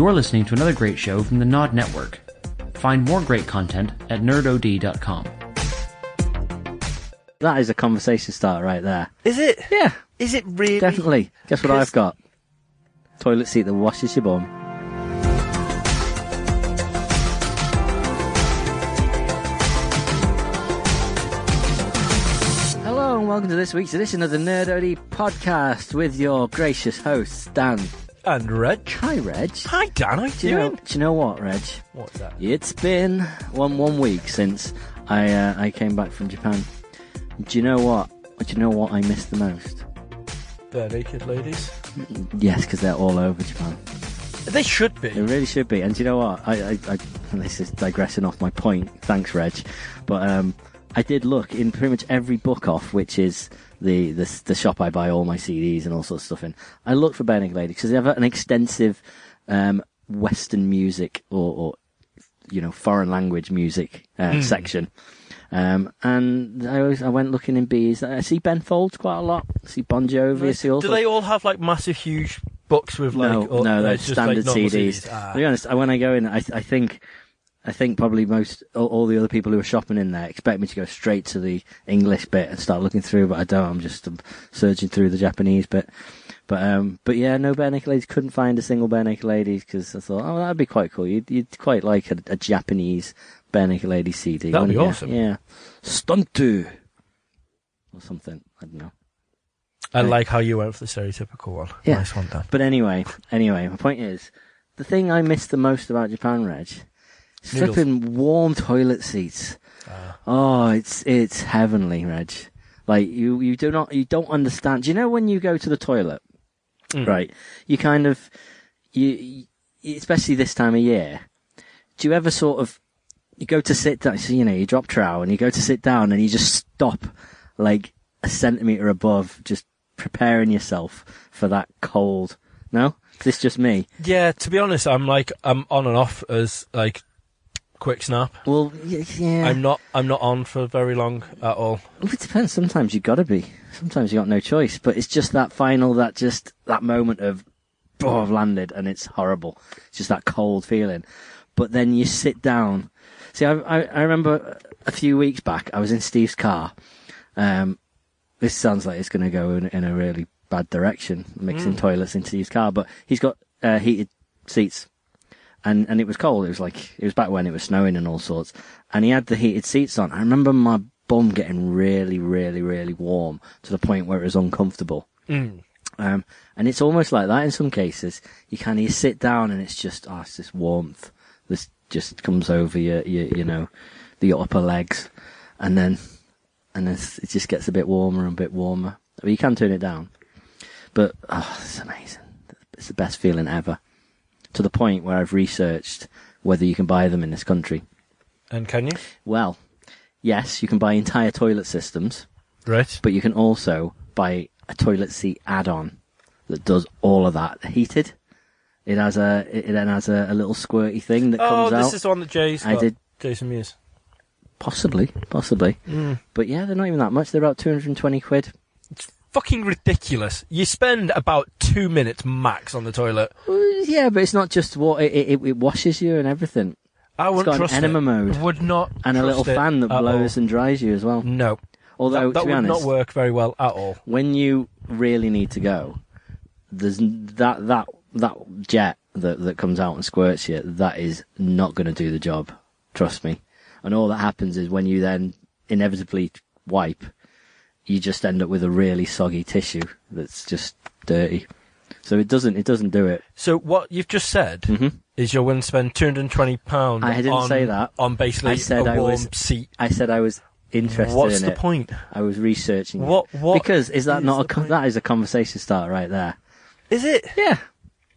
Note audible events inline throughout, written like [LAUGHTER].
You're listening to another great show from the Nod Network. Find more great content at nerdod.com. That is a conversation starter right there. Is it? Yeah, Is it really? definitely. Guess what Because- I've got? Toilet seat that washes your bum. Hello and welcome to this week's edition of the Nerd OD podcast with your gracious host, Dan. And Reg. Hi, Reg. Hi, Dan. How you Do you know, do you know what, Reg? What's that? It's been one one week since I uh, I came back from Japan. Do you know what? Do you know what I miss the most? Barenaked Ladies. Yes, because they're all over Japan. They should be. They really should be. And do you know what? I, I, I this is digressing off my point. Thanks, Reg. But um, I did look in pretty much every Book Off, which is the, the the shop I buy all my CDs and all sorts of stuff in. I looked for Naked Ladies because they have an extensive um, Western music or, or you know foreign language music uh, section. Um, and I always I went looking in B's. I see Ben Folds quite a lot. I see Bon Jovi. I see all Do they all have like massive, huge books with like? no, or- no, they're just, like, standard normal CDs. Ah. To be honest, when I go in, I, I think, I think probably most all, all the other people who are shopping in there expect me to go straight to the English bit and start looking through, but I don't. I'm just um, searching through the Japanese bit. But um, but yeah, no Barenaked Ladies. Couldn't find a single Barenaked Ladies because I thought, oh, that'd be quite cool. You'd you'd quite like a, a Japanese bare naked lady CD. That'd be you? awesome. Yeah, stuntu or something. I don't know. I like how you went for the stereotypical one. Yeah. Nice one, Dan. But anyway, anyway, my point is, the thing I miss the most about Japan, Reg, Noodles. flipping warm toilet seats. Ah. Oh, it's it's heavenly, Reg. Like you, you do not, you don't understand. Do you know when you go to the toilet, Mm. right? You kind of, you, you, especially this time of year. Do you ever sort of, you go to sit down, so you know, you drop trowel and you go to sit down and you just stop, like a centimeter above, just preparing yourself for that cold. No, is this just me? Yeah, to be honest, I'm like I'm on and off as like quick snap. Well, yeah. I'm not. I'm not on for very long at all. Well, it depends. Sometimes you gotta be. Sometimes you got no choice. But it's just that final, that just that moment of, oh, I've landed, and it's horrible. It's just that cold feeling. But then you sit down. See, I, I, I remember a few weeks back, I was in Steve's car. Um, this sounds like it's going to go in, in a really bad direction, mixing toilets into Steve's car. But he's got uh, heated seats and and it was cold. It was like it was back when it was snowing and all sorts. And he had the heated seats on. I remember my bum getting really, really, really warm to the point where it was uncomfortable. Mm. Um, and it's almost like that in some cases. You kind of you sit down and it's just oh, it's this warmth. This just comes over your, your you know, the upper legs, and then and then it just gets a bit warmer and a bit warmer. I mean, you can turn it down, but oh, it's amazing. It's the best feeling ever. To the point where I've researched whether you can buy them in this country. And can you? Well, yes, you can buy entire toilet systems, Right. but you can also buy a toilet seat add-on that does all of that heated. It has a it then has a, a little squirty thing that comes out. Oh, comes this out. is the one that Jay's. I got. did Jason Mewes. possibly, possibly, Mm. but yeah, they're not even that much. They're about two hundred and twenty quid. Fucking ridiculous. You spend about two minutes max on the toilet. Well, yeah, but it's not just what it, it, it washes you and everything, I wouldn't got an enema it. mode. Would not. and a little fan that blows all. and dries you as well. No, Although that, that to be would honest, not work very well at all. when you really need to go, there's that that that jet that that comes out and squirts you. That is not going to do the job. Trust me. And all that happens is when you then inevitably wipe, you just end up with a really soggy tissue that's just dirty. So it doesn't it doesn't do it. So what you've just said Mhm. is you're willing to spend two hundred and twenty pounds. I didn't on, say that. on basically I said a I warm was- seat. I said I was interested What's in the it. point? I was researching. What? What? because is that is not a point? that is a conversation starter right there? Is it? Yeah,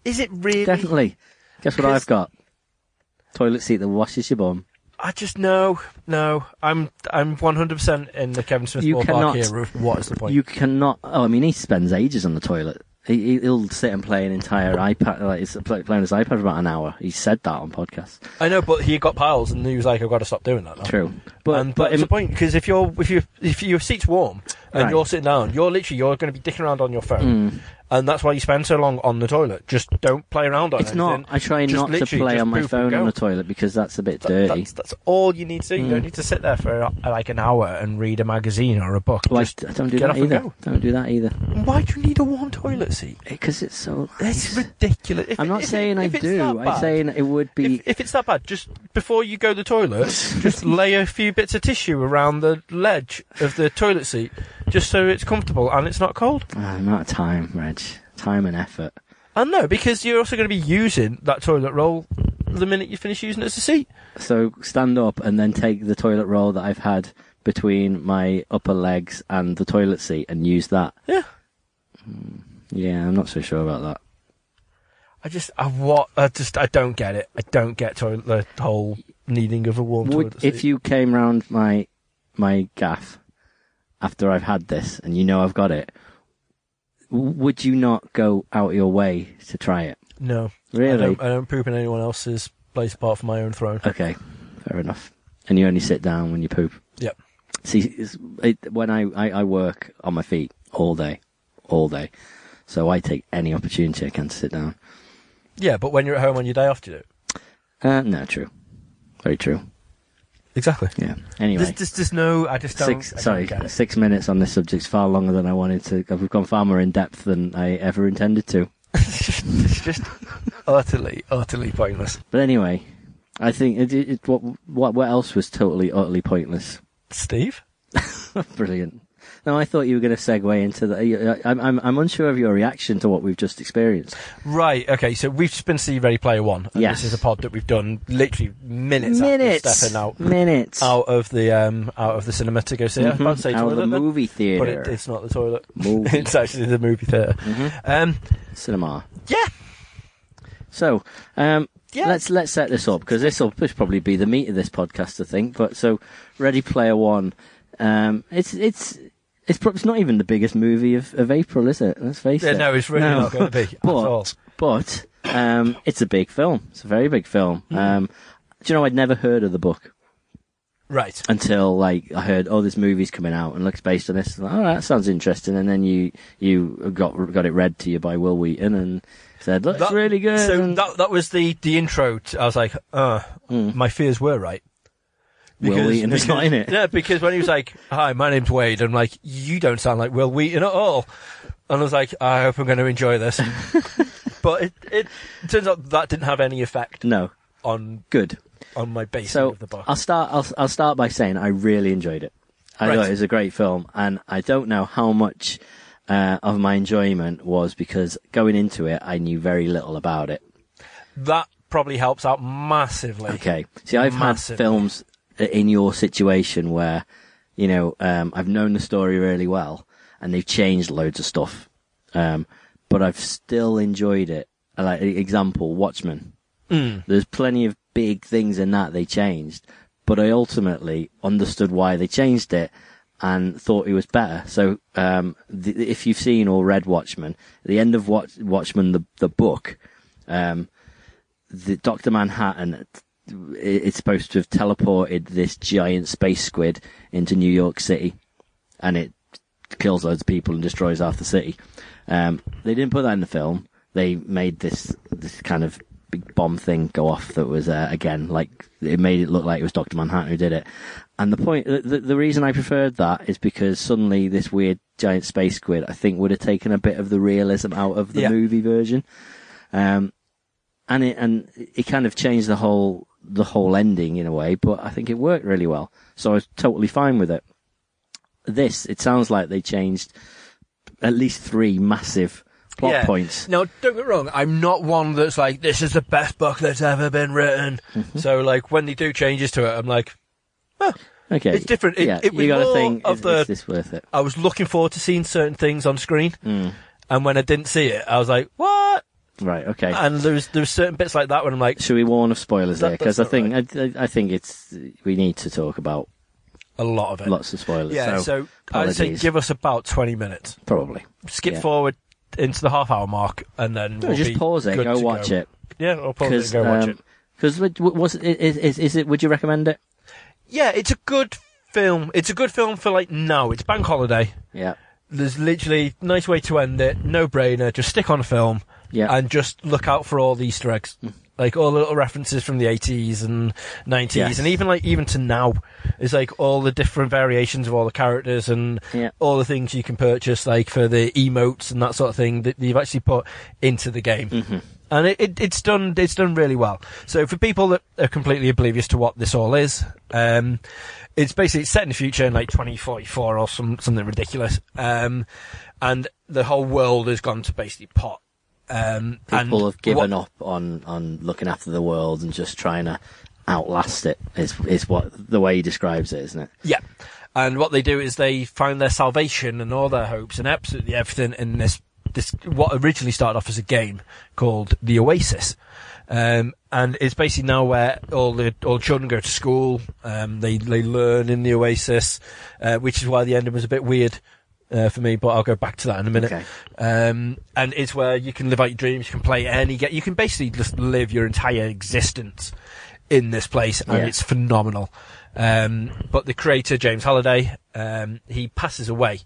Is it really? definitely. Guess what I've got? Toilet seat that washes your bum. I just no, no. I'm I'm 100 percent in the Kevin Smith You ballpark cannot- here. What is the point? You cannot. Oh, I mean, he spends ages on the toilet. He, he'll sit and play an entire iPad, like he's play, playing his iPad for about an hour. He said that on podcasts. I know, but he got piles, and he was like, "I've got to stop doing that." Now. True. But- and but that's im- the point because if you're if you if your seat's warm and Right. you're sitting down, you're literally you're going to be dicking around on your phone, Mm. and that's why you spend so long on the toilet. Just don't play around on it. It's not. I try Just not to play on my phone on the toilet because that's a bit That- dirty. That's, that's all you need to do. You Mm. don't need to sit there for uh, like an hour and read a magazine or a book. Well, Just I don't do get that off and either. go. Don't do that either. why do you need a warm toilet seat? Because it's so. It's ridiculous. If I'm not it- saying I do. I'm saying it would be. if, if it's that bad, just before you go to the toilet, just [LAUGHS] lay a few bits of tissue around the ledge of the toilet seat, just so it's comfortable and it's not cold. Ah, amount of time, Reg. Time and effort. And no, because you're also going to be using that toilet roll the minute you finish using it as a seat. So stand up and then take the toilet roll that I've had between my upper legs and the toilet seat and use that. Yeah. Yeah, I'm not so sure about that. I just, I what, I just, I don't get it. I don't get toilet, the whole needing of a warm Would, toilet seat. if you came round my my gaff after I've had this and you know I've got it, would you not go out your way to try it? no, I Really? don't, I don't poop in anyone else's place apart from my own throne. Okay, fair enough. And you only sit down when you poop. Yep. See, it, when I, I, I work on my feet all day, all day, so I take any opportunity I can to sit down. Yeah, but when you're at home on your day off, do you do it? Uh, no, true. Very true. Exactly. Yeah. Anyway, There's, just, there's no, I just don't. six. I don't Sorry, get it. six minutes on this subject's far longer than I wanted to. We've gone far more in depth than I ever intended to. it's just, it's just utterly, utterly pointless. But anyway, I think it, it, it, what what what else was totally utterly pointless. Steve? [LAUGHS] Brilliant. No, I thought you were going to segue into the. I'm I'm I'm unsure of your reaction to what we've just experienced. Right, okay, so we've just been to see Ready Player One. And Yes. This is a pod that we've done literally minutes, minutes, after stepping out, minutes out of the um, out of the cinema to go see it. I about to say out of the toilet then, movie but theater, it, it's not the toilet. movie [LAUGHS] it's actually the movie theatre. Mhm. Um, cinema. yeah, So, um, yeah. let's let's set this up because this will probably be the meat of this podcast, I think. But so, Ready Player One, um, it's it's it's, pro- it's not even the biggest movie of, of April, is it? Let's face yeah, it. no, it's really [LAUGHS] No. not going to be at But- all. But um, it's a big film. It's a very big film. Hmm. Um, do you know I'd never heard of the book Right. until like I heard, oh, this movie's coming out and looks based on this. Like, oh, that sounds interesting. And then you you got got it read to you by Wil Wheaton and said, looks That- really good. So and that that was the the intro. To, I was like, uh, Mm. my fears were right. Wil Wheaton is not in it. Yeah, because when he was like, "Hi, my name's Wade," I'm like, "You don't sound like Wil Wheaton at all," and I was like, "I hope I'm going to enjoy this." [LAUGHS] but it, it turns out that didn't have any effect no, on good. on my base So of the book. I'll start. I'll I'll start by saying I really enjoyed it. I Right. thought it was a great film, and I don't know how much uh, of my enjoyment was because going into it, I knew very little about it. that probably helps out massively. Okay. See, I've Massively. had films in your situation where, you know, um, I've known the story really well and they've changed loads of stuff. Um, but I've still enjoyed it. Like, example, Watchmen. Mm. There's plenty of big things in that they changed, but I ultimately understood why they changed it and thought it was better. So, um, the, if you've seen or read Watchmen, at the end of Watch, Watchmen, the, the book, um, the Doctor Manhattan, it's supposed to have teleported this giant space squid into New York City, and it kills loads of people and destroys half the city. Um, they didn't put that in the film. They made this this kind of big bomb thing go off that was uh, again like it made it look like it was Doctor Manhattan who did it. And the point, the, the reason I preferred that is because suddenly this weird giant space squid, I think, would have taken a bit of the realism out of the Yeah. movie version. Um, and it and it kind of changed the whole the whole ending in a way, but I think it worked really well. So I was totally fine with it. This, it sounds like they changed at least three massive plot Yeah. points. Now, don't get me wrong. I'm not one that's like, "This is the best book that's ever been written." Mm-hmm. So, like, when they do changes to it, I'm like, Okay, It's different. It- yeah, it was you got to more think: of is, the- is this worth it? I was looking forward to seeing certain things on screen, Mm. and when I didn't see it, I was like, "What?" Right. Okay. And there's there's certain bits like that when I'm like, Should we warn of spoilers That- there? Because I think not I, I, think it's we need to talk about a lot of it. lots of spoilers. yeah. so, So, I'd say give us about 20 minutes. probably Skip Yeah. forward into the half hour mark, and then No, we'll just pause it, go watch go. it. Yeah, I'll pause it and go watch um, it. Because was is, is is it? Would you recommend it? yeah, it's a good film. It's a good film for like now. It's bank holiday. Yeah. There's literally nice way to end it. No brainer. Just stick on a film Yeah. and just look out for all the Easter eggs. Like all the little references from the 80s and 90s Yes. and even like even to now is like all the different variations of all the characters and Yeah. all the things you can purchase like for the emotes and that sort of thing that you've actually put into the game. Mm-hmm. And it, it, it's done it's done really well. So for people that are completely oblivious to what this all is, um, it's basically set in the future in like 2044 or some something ridiculous. Um, and the whole world has gone to basically pot. Um, People have given what- up on, on looking after the world and just trying to outlast it. Is is what the way he describes it, isn't it? Yeah. And what they do is they find their salvation and all their hopes and absolutely everything in this this what originally started off as a game called the Oasis. Um, and it's basically now where all the all children go to school. Um, they they learn in the Oasis, uh, which is why the ending was a bit weird uh, for me. But I'll go back to that in a minute. Okay. Um, and it's where you can live out your dreams. You can play any get. You can basically just live your entire existence in this place, and Yeah. it's phenomenal. Um, but the creator James Halliday, um, he passes away,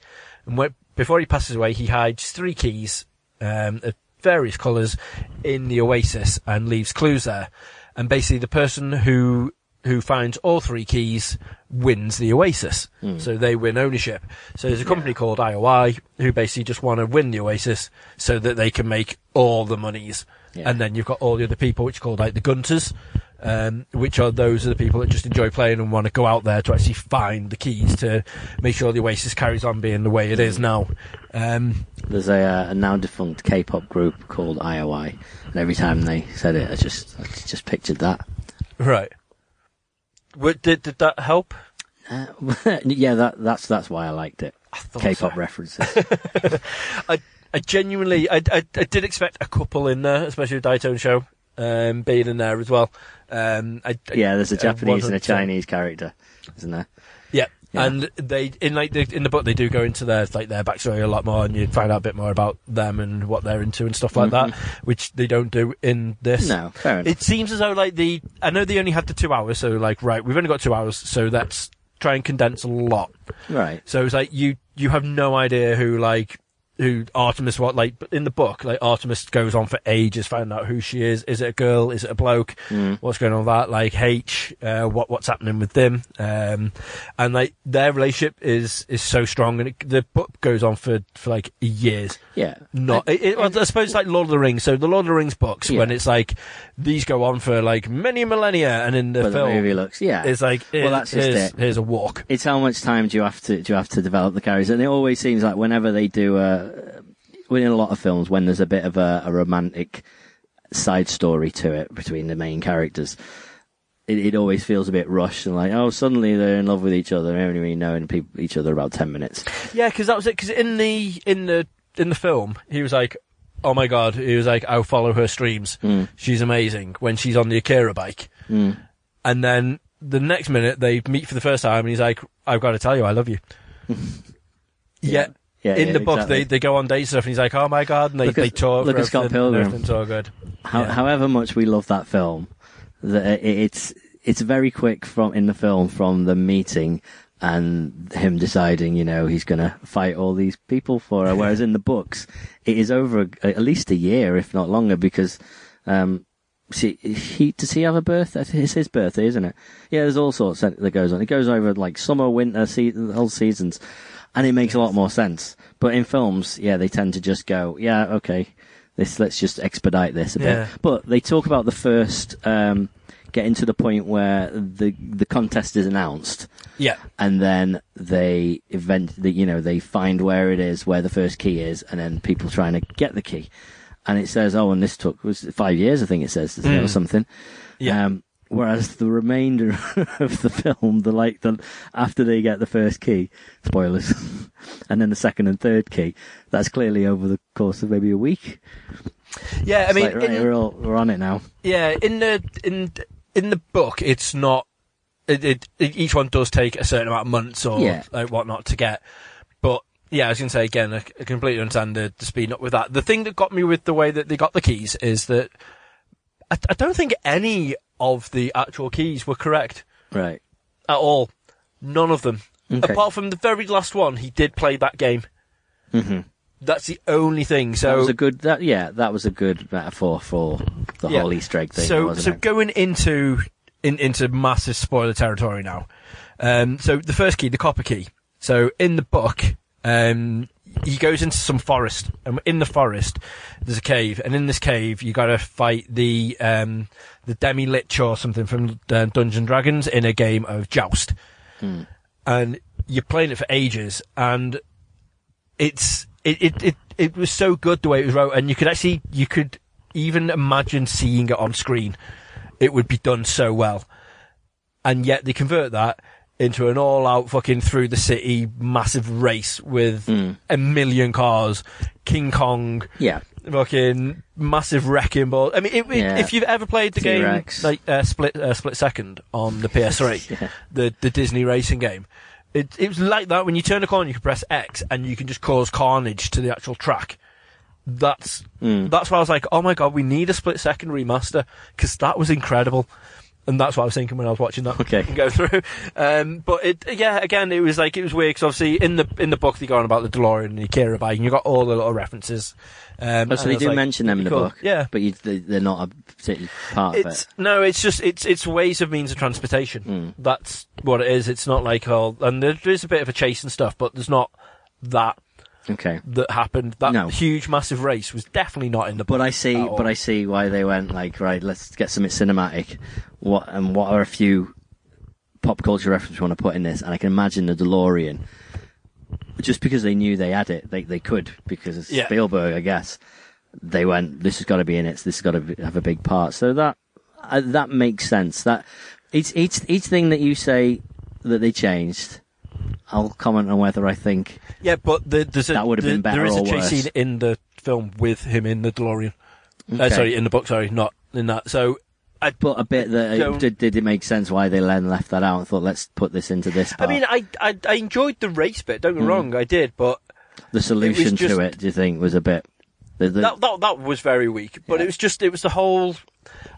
and before he passes away, he hides three keys um, of various colours in the oasis and leaves clues there. And basically, the person who who finds all three keys wins the oasis. So they win ownership. So there's a company called IOI who basically just want to win the oasis so that they can make all the monies. Yeah. And then you've got all the other people, which are called like the Gunters, um, which are those are the people that just enjoy playing and want to go out there to actually find the keys to make sure the Oasis carries on being the way it is now. Um, There's a, uh, a now defunct K-pop group called IOI, and every time they said it, I just I just pictured that. right. What, did did that help? Uh, [LAUGHS] yeah, that that's that's why I liked it. thought K-pop so. references. [LAUGHS] I I genuinely I, I I did expect a couple in there, especially with Daitone Show um, being in there as well. Um, I, I- yeah, there's a Japanese and a uh, Chinese character, isn't there? Yeah. Yeah. And they in like the, in the book they do go into their like their backstory a lot more, and you find out a bit more about them and what they're into and stuff like that, which they don't do in this. Mm-hmm. No, fair enough. It seems as though like the I know they only had the two hours, so like right, we've only got two hours, so let's try and condense a lot. right. So it's like you you have no idea who like who Artemis what like in the book like Artemis goes on for ages finding out who she is. Is it a girl? Is it a bloke? What's going on with that? Like H, uh, what what's happening with them? Um, and like their relationship is is so strong, and it, the book goes on for for like years. Yeah. Not, it, it, well, I suppose it's like Lord of the Rings. So the Lord of the Rings books, Yeah. when it's like these go on for like many millennia, and in the But the film, movie looks yeah. it's like Well, that's just here's, it. here's a walk. it's how much time do you have to do you have to develop the characters? And it always seems like whenever they do a within a lot of films, when there's a bit of a, a romantic side story to it between the main characters, it, it always feels a bit rushed and like oh suddenly they're in love with each other. They only really knowing peop each other about ten minutes. Yeah, because that was it. Because in the in the in the film, he was like, "Oh my god," he was like, "I'll follow her streams. She's amazing." When she's on the Akira bike, Mm. and then the next minute they meet for the first time, and he's like, "I've got to tell you, I love you." [LAUGHS] yeah. Yeah, in yeah, the book, exactly. they, they go on dates and stuff, and he's like, "Oh my god!" And they, Look at- they talk. look at Scott Pilgrim. All good. How, Yeah. However much we love that film, the, it's it's very quick from in the film from the meeting and him deciding, you know, he's going to fight all these people for her. Whereas in the books, it is over a, at least a year, if not longer, because um, see, he does he have a birthday? It's his birthday, isn't it? Yeah, there's all sorts that that goes on. It goes over like summer, winter, season, whole seasons, and it makes a lot more sense. But in films, yeah, they tend to just go, yeah, okay, this let's just expedite this a Yeah. bit. But they talk about the first um, getting to the point where the the contest is announced, Yeah, and then they event, the, you know, they find where it is, where the first key is, and then people trying to get the key. And it says, oh, and this took was five years, I think it says, doesn't or Mm. something. Yeah. Um, whereas the remainder [LAUGHS] of the film, the like the after they get the first key, spoilers, [LAUGHS] and then the second and third key, that's clearly over the course of maybe a week. yeah. I It's mean, like, right, in- we're all we're on it now. Yeah, in the in in the book, it's not. It, it, each one does take a certain amount of months or Yeah. like whatnot to get, but yeah, I was gonna say again, I, I completely understand the, the speed up with that. The thing that got me with the way that they got the keys is that I, I don't think any of the actual keys were correct. Right. at all. None of them. Okay. Apart from the very last one, he did play that game. Mhm. That's the only thing. So that was a good. That yeah, that was a good metaphor for the Yeah. whole Easter egg thing. so wasn't so it? going into in, into massive spoiler territory now. Um, so the first key, the copper key. So in the book, um, he goes into some forest, and in the forest there's a cave, and in this cave you got to fight the um, the demilich or something from uh, Dungeons and Dragons in a game of joust, and you're playing it for ages, and it's it, it it it was so good the way it was wrote, and you could actually you could even imagine seeing it on screen. It would be done so well, and yet they convert that into an all-out fucking through the city massive race with a million cars, King Kong, yeah, fucking massive wrecking ball. I mean, it, it- Yeah. if you've ever played the T-Rex. game like uh, Split uh, Split Second on the [LAUGHS] PS3, Yeah. the the Disney racing game, it it was like that. When you turn a corner, you can press X and you can just cause carnage to the actual track. That's Mm. that's why I was like, oh my god, we need a Split Second remaster because that was incredible. And that's what I was thinking when I was watching that Okay. [LAUGHS] go through. Um, but it, yeah, again, it was like it was weird because obviously in the in the book they go on about the DeLorean and the Akira bike, and you got all the little references. Um, Oh, so they do like, mention them in the cool. book. Yeah, but you, they, they're not a particular part of it. no, it's just it's it's ways of means of transportation. Mm. That's what it is. It's not like all, and there is a bit of a chase and stuff, but there's not that Okay. that happened. That No. huge massive race was definitely not in the book. But I see, at all. but I see why they went like, right, let's get something cinematic. What and what are a few pop culture references we want to put in this? And I can imagine the DeLorean, just because they knew they had it, they they could because it's Yeah. Spielberg, I guess. They went, this has got to be in it. This has got to have a big part. So that uh, that makes sense. That each each each thing that you say that they changed, I'll comment on whether I think yeah, but the, there's a, That would have the- been better There is a chase worse. scene in the film with him in the DeLorean. Uh, sorry, in the book. Sorry, not in that. So I, But a bit that Don't- did, did it make sense why they then left that out and thought let's put this into this I mean, I, I I enjoyed the race bit. Don't get me Mm. wrong, I did, but the solution just- to it, do you think, was a bit? The, the, that, that that was very weak. But Yeah. it was just it was the whole.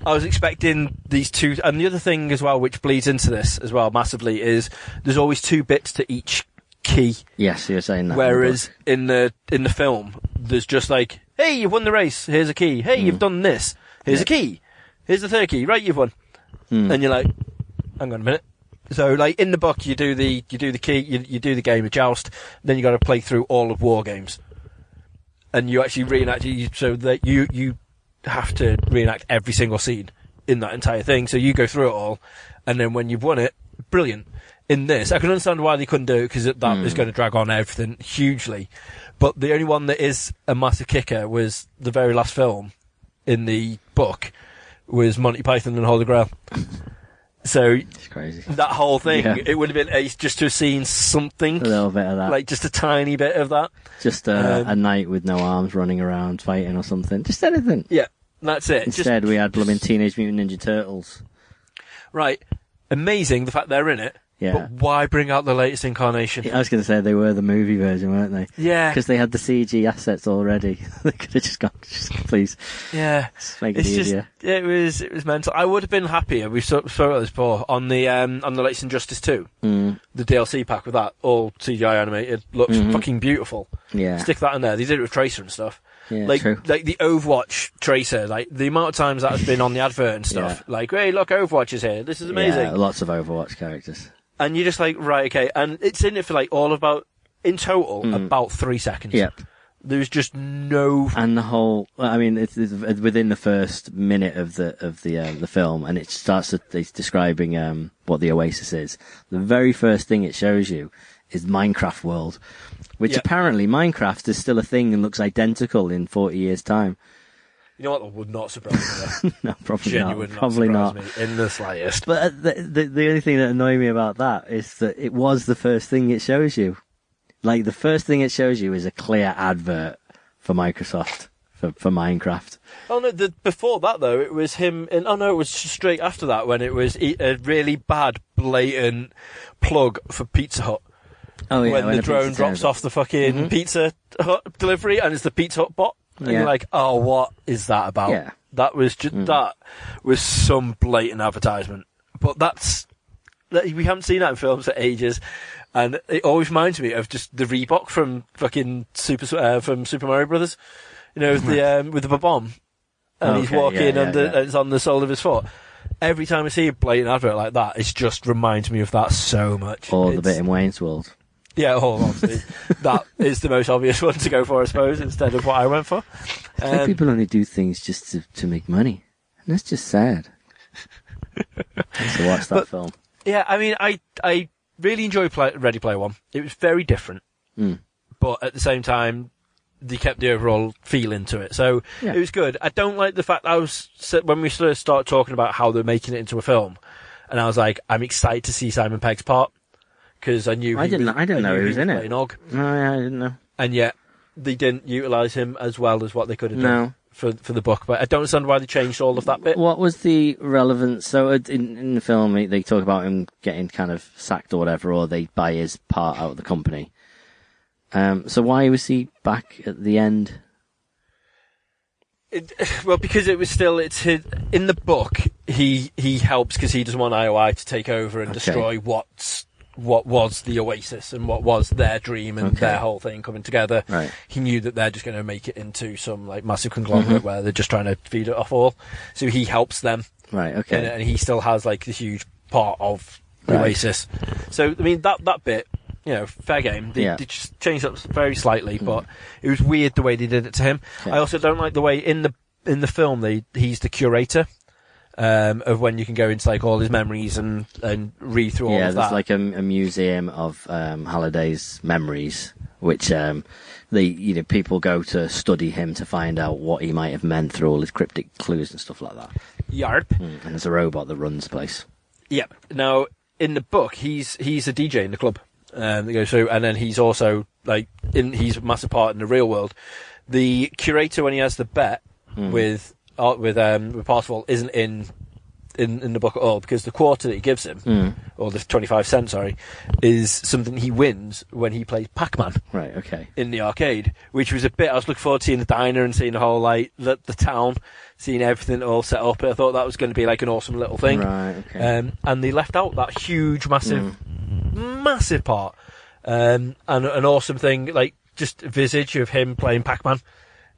I was expecting these two, and the other thing as well, which bleeds into this as well massively, is there's always two bits to each key. yes, you're saying that. Whereas in the in the film, there's just like, hey, you've won the race. Here's a key. Hey, you've done this. Here's Hmm. Yeah. a key. Here's the third key. Right, you've won. Hmm. And you're like, hang on a minute. So like in the book, you do the you do the key, you, you do the game of joust. Then you got to play through all of war games, and you actually reenact it so that you you have to reenact every single scene in that entire thing. So you go through it all, and then when you've won it, brilliant. In this, I can understand why they couldn't do it because that Hmm. is going to drag on everything hugely. But the only one that is a massive kicker was the very last film in the book was Monty Python and Holy Grail. So it's crazy. that whole thing, Yeah. it would have been ace just to have seen something, A little bit of that. like just a tiny bit of that. just a, um, a knight with no arms running around fighting or something. Just anything. Yeah, that's it. Just- Instead, we had blooming Teenage Mutant Ninja Turtles. right, amazing the fact they're in it. Yeah. But why bring out the latest incarnation? I was going to say they were the movie version, weren't they? Yeah, Because they had the CG assets already. [LAUGHS] they could have just gone, just please, yeah. just make it It's just easier. it was it was mental. I would have been happier. We saw, about this before on the um, on the latest Injustice two, Mm, the DLC pack with that all CGI animated looks Mhm. fucking beautiful. yeah. Stick that in there. They did it with Tracer and stuff. yeah, like true. like the Overwatch Tracer. Like the amount of times that has been on the advert and stuff. Like, hey, look, Overwatch is here. This is amazing. Yeah, lots of Overwatch characters. And you're just like, right, okay. And it's in it for like all about in total Mm. about three seconds. Yep. There's just no. and the whole I mean it's, it's within the first minute of the of the um, the film and it starts to, it's describing um, what the oasis is the very first thing it shows you is Minecraft world which Yeah. apparently Minecraft is still a thing and looks identical in 40 years time You know what? That would not surprise me. [LAUGHS] no probably Genuine, not probably not me in the slightest. but uh, the, the the only thing that annoyed me about that is that it was the first thing it shows you like the first thing it shows you is a clear advert for Microsoft for, for Minecraft Oh no! The, before that though, it was him. In, oh no, it was straight after that when it was a really bad, blatant plug for Pizza Hut. oh yeah, when, the drone drops off the fucking Mhm. Pizza Hut delivery and it's the Pizza Hut bot. And Yeah. you're like, oh, what is that about? Yeah. That was just Mm. that was some blatant advertisement. But that's That- We haven't seen that in films for ages, and it always reminds me of just the Reebok from fucking Super uh, from Super Mario Brothers. You know, with the um, with the bomb, and he's walking yeah, under, it's on the sole of his foot. Every time I see a blatant advert like that, it just reminds me of that so much. Or the It's- bit in Wayne's World. Yeah, well, obviously, [LAUGHS] that is the most obvious one to go for, I suppose, instead of what I went for. I think Um, people only do things just to, to make money. And that's just sad. to watch that But- film. Yeah, I mean, I I really enjoyed play, Ready Player One. It was very different, Mm. but at the same time, they kept the overall feeling to it. So Yeah. it was good. I don't like the fact I was when we first started talking about how they're making it into a film, and I was like, I'm excited to see Simon Pegg's part because I knew I didn't- was- I didn't know knew he was in it. Og, No, yeah, I didn't know. and yet they didn't utilize him as well as what they could have done No. for for the book. But I don't understand why they changed all of that bit. What was the relevance? So uh, in, in the film, they- they talk about him getting kind of sacked or whatever, or they buy his part out of the company. Um, so why was he back at the end? It, [SIGHS] well, because it was still it's his, in the book. He he helps because he doesn't want IOI to take over and Okay. destroy what's what was the Oasis and what was their dream and Okay. their whole thing coming together. Right. He knew that they're just going to make it into some like massive conglomerate mm-hmm. where they're just trying to feed it off all. So he helps them, Right. Okay. and he still has like the huge part of Right. Oasis. So I mean that that bit. You know, fair game. They, Yeah. they just changed up very slightly, mm. but it was weird the way they did it to him. Okay. I also don't like the way in the in the film they he's the curator um, of when you can go into like all his memories and and read through all yeah, of there's that. like a, a museum of um, Halliday's memories, which um, they you know people go to study him to find out what he might have meant through all his cryptic clues and stuff like that. Yarp. Mm. And there's a robot that runs the place. Yep. Now in the book, he's he's a DJ in the club. Um, that goes through, and then he's also like in he's a massive part in the real world. The curator, when he has the bet with uh, with um with Parzival, isn't in. In, in the book at all because the quarter that he gives him, Mm. or the twenty five cents, sorry, is something he wins when he plays Pac Man. Right. Okay. in the arcade, which was a bit. I was looking forward to seeing the diner and seeing the whole like the, the town, seeing everything all set up. I thought that was going to be like an awesome little thing. Right. Okay. Um, and they left out that huge, massive, massive part, um, and an awesome thing like just a visage of him playing Pac-Man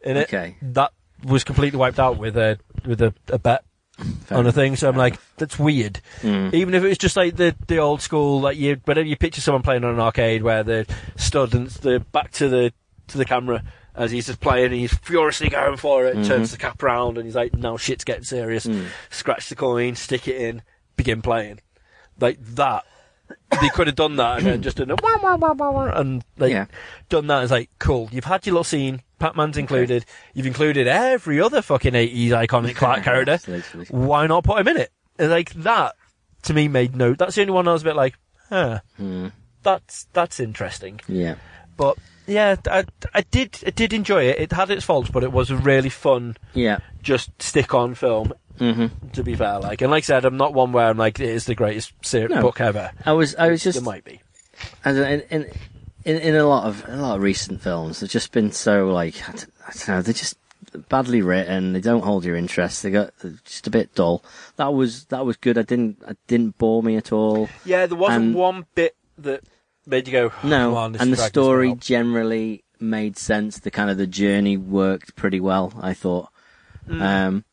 in it. Okay. That was completely wiped out with a with a, a bet Fair on a thing. So I'm like, that's weird. Mm. Even if it was just like the, the old school, like you, whenever you picture someone playing on an arcade where they're stood and the back to the to the camera as he's just playing and he's furiously going for it, turns the cap around and he's like, now shit's getting serious. Mm. Scratch the coin, stick it in, begin playing. Like that. They could have done that and then just done a wah, wah, wah, wah, wah, and like Yeah. done that. It's like cool. You've had your little scene. Pac-Man's included. You've included every other fucking 80s iconic Clark [LAUGHS] character why not put him in it? And like that to me made no. That's the only one I was a bit like, huh, Mm. that's that's interesting. Yeah. But yeah, I, I did I did enjoy it. It had its faults, but it was a really fun, Yeah. just stick on film. Hmm To be fair, like and like I said, I'm not one where I'm like it is the greatest ser- No. book ever. I was. I was just. it might be. And in, in in in a lot of a lot of recent films, they've just been so like I don't, I don't know, they're just badly written. They don't hold your interest. They got just a bit dull. That was that was good. I didn't I didn't bore me at all. Yeah, there wasn't And- one bit that made you go, "Oh, No, come on, this and the dragged this one story out." generally made sense. The kind of the journey worked pretty well. I thought. Mm. Um,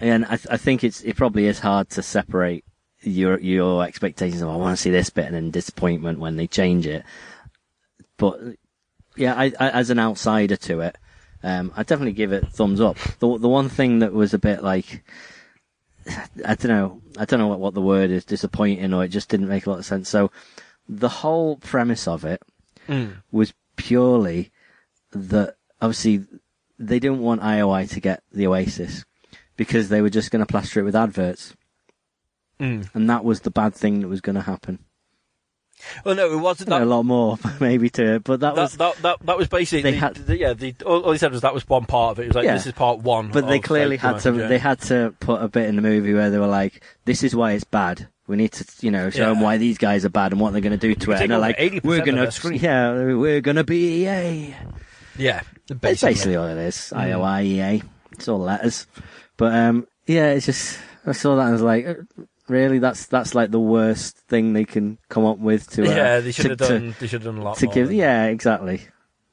and I, th- I think it's it probably is hard to separate your your expectations of I want to see this bit and then disappointment when they change it. But yeah, I, I as an outsider to it, um, I definitely give it thumbs up. The the one thing that was a bit like I don't know, I don't know what, what the word is, disappointing, or it just didn't make a lot of sense. So the whole premise of it Mm. was purely that obviously they didn't want IOI to get the Oasis because they were just going to plaster it with adverts, Mm. and that was the bad thing that was going to happen. Well, no, it wasn't a lot more [LAUGHS] maybe to it, but that, That, was. that, that, that was basically They had- the, yeah. The, all, all he said was that was one part of it. It was like Yeah. this is part one. but they clearly had to. They had to put a bit in the movie where they were like, "This is why it's bad. We need to, you know, show them why these guys are bad and what they're going to do to it." And they're like, 80% "We're gonna screen." yeah, we're going to be EA." Yeah, It's basically. basically all it is. Mm. IOI, EA. It's all letters. But um, yeah, it's just I saw that and was like, really? That's that's like the worst thing they can come up with to. Uh, yeah, they should to- have to- done. they should have done a lot to more. give. Yeah, exactly.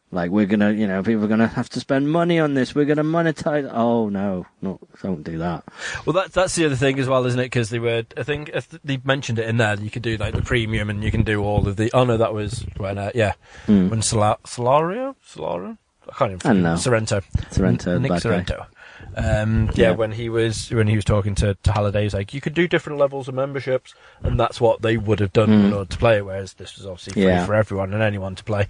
Like we're gonna, you know, people are gonna have to spend money on this. We're gonna monetize. Oh no, no, don't do that. Well, that's that's the other thing as well, isn't it? Because they were, I think, they mentioned it in there. You could do like the premium, and you can do all of the. Oh no, that was when, uh, yeah, Mm. when Sola- Solario, Solario, I can't even. I know. Sorrento, Sorrento, Nick bad guy. Um, yeah, Yeah. when he was when he was talking to to Halliday, he was like, you could do different levels of memberships, and that's what they would have done in Mm. order to play. Whereas this was obviously free Yeah. for everyone and anyone to play.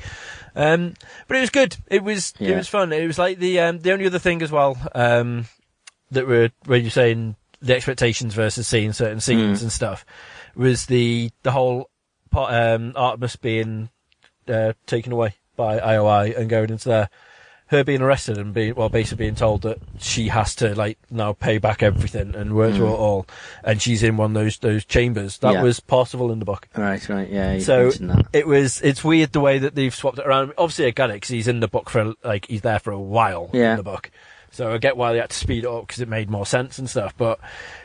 Um, but it was good. It was it was fun. It was like the um, the only other thing as well um, that were where you're saying the expectations versus seeing certain scenes Mm. and stuff was the the whole part, um, Artemis being uh, taken away by IOI and going into there. Her being arrested and being well, basically being told that she has to like now pay back everything and work Mm. it all, and she's in one of those those chambers. That Yeah. was possible in the book. Right, right, yeah. So that. it was. It's weird the way that they've swapped it around. Obviously, I get it because he's in the book for like he's there for a while Yeah. in the book. So I get why they had to speed it up because it made more sense and stuff. But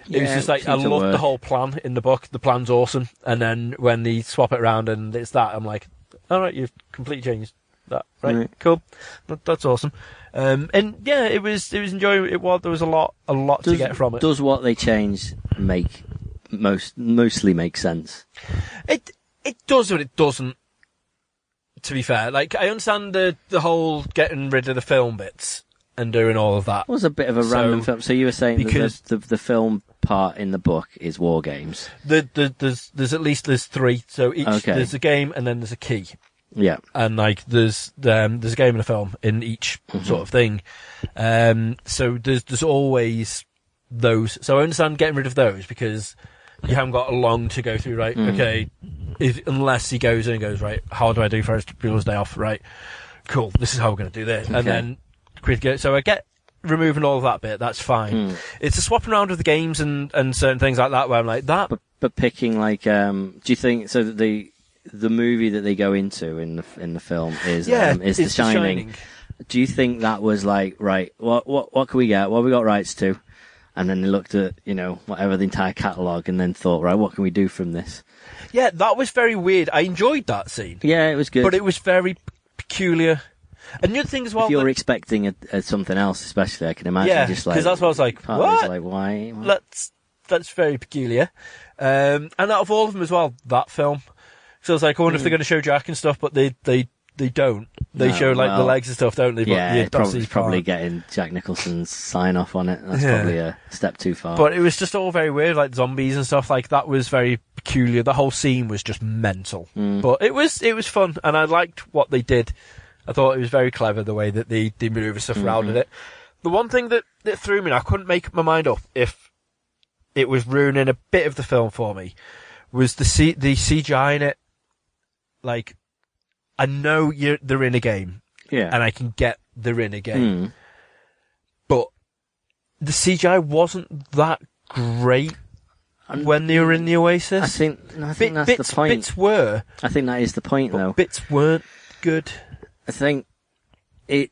it was just like I loved the whole plan in the book. The plan's awesome, and then when they swap it around and it's that, I'm like, all right, you've completely changed that. Right, Right. cool. That, that's awesome. Um, and yeah, it was it was enjoyable. It was there was a lot a lot to get from it. Does what they change make most mostly make sense? It it does, but it doesn't. To be fair, like I understand the the whole getting rid of the film bits and doing all of that. It was a bit of a So- random film. So you were saying because- the, the the film part in the book is war games. The, the there's there's at least there's three. So each Okay. there's a game and then there's a key, Yeah. and like there's um, there's a game and a film in each Mm-hmm. sort of thing. Um, so there's there's always those. So I understand getting rid of those because you haven't got a long to go through. Right? Mm. Okay. If unless he goes in and goes right, how do I do Ferris Bueller's Day Off? Right. Cool. This is how we're going to do this, Okay. and then quick. So I get removing all of that bit. That's fine. Mm. It's a swapping around of the games and and certain things like that where I'm like that. But but picking like um, do you think so? That the the movie that they go into in the in the film is yeah, um, is the Shining. Do you think that was like right? What what what can we get? What have we got rights to? And then they looked at you know whatever the entire catalogue and then thought right, what can we do from this? Yeah, that was very weird. I enjoyed that scene, Yeah, it was good. but it was very peculiar. And the other thing as well, if you're that- expecting a, a something else, especially, I can imagine yeah, just like because that's what I was like. What? like why? why? that's that's very peculiar. Um, and out of all of them as well, that film. So I was like, I wonder if they're going to show Jack and stuff, but they they they don't. They Hmm. No, show like the legs and stuff, don't they? But yeah, it's probably, probably getting Jack Nicholson's sign off on it. That's Yeah. probably a step too far. But it was just all very weird, like zombies and stuff. Like that was very peculiar. The whole scene was just mental. Mm. But it was it was fun, and I liked what they did. I thought it was very clever the way that they they manoeuvre stuff around Mm-hmm. in it. The one thing that that threw me, and I couldn't make my mind up if it was ruining a bit of the film for me, was the C- the CGI in it. Like, I know you're they're in a game, yeah, and I can get they're in a game Mm. but the CGI wasn't that great And when they were in the I Oasis. think no, I Bit- think that's bits, the point. bits were, I think that is the point, but though. bits weren't good. I think it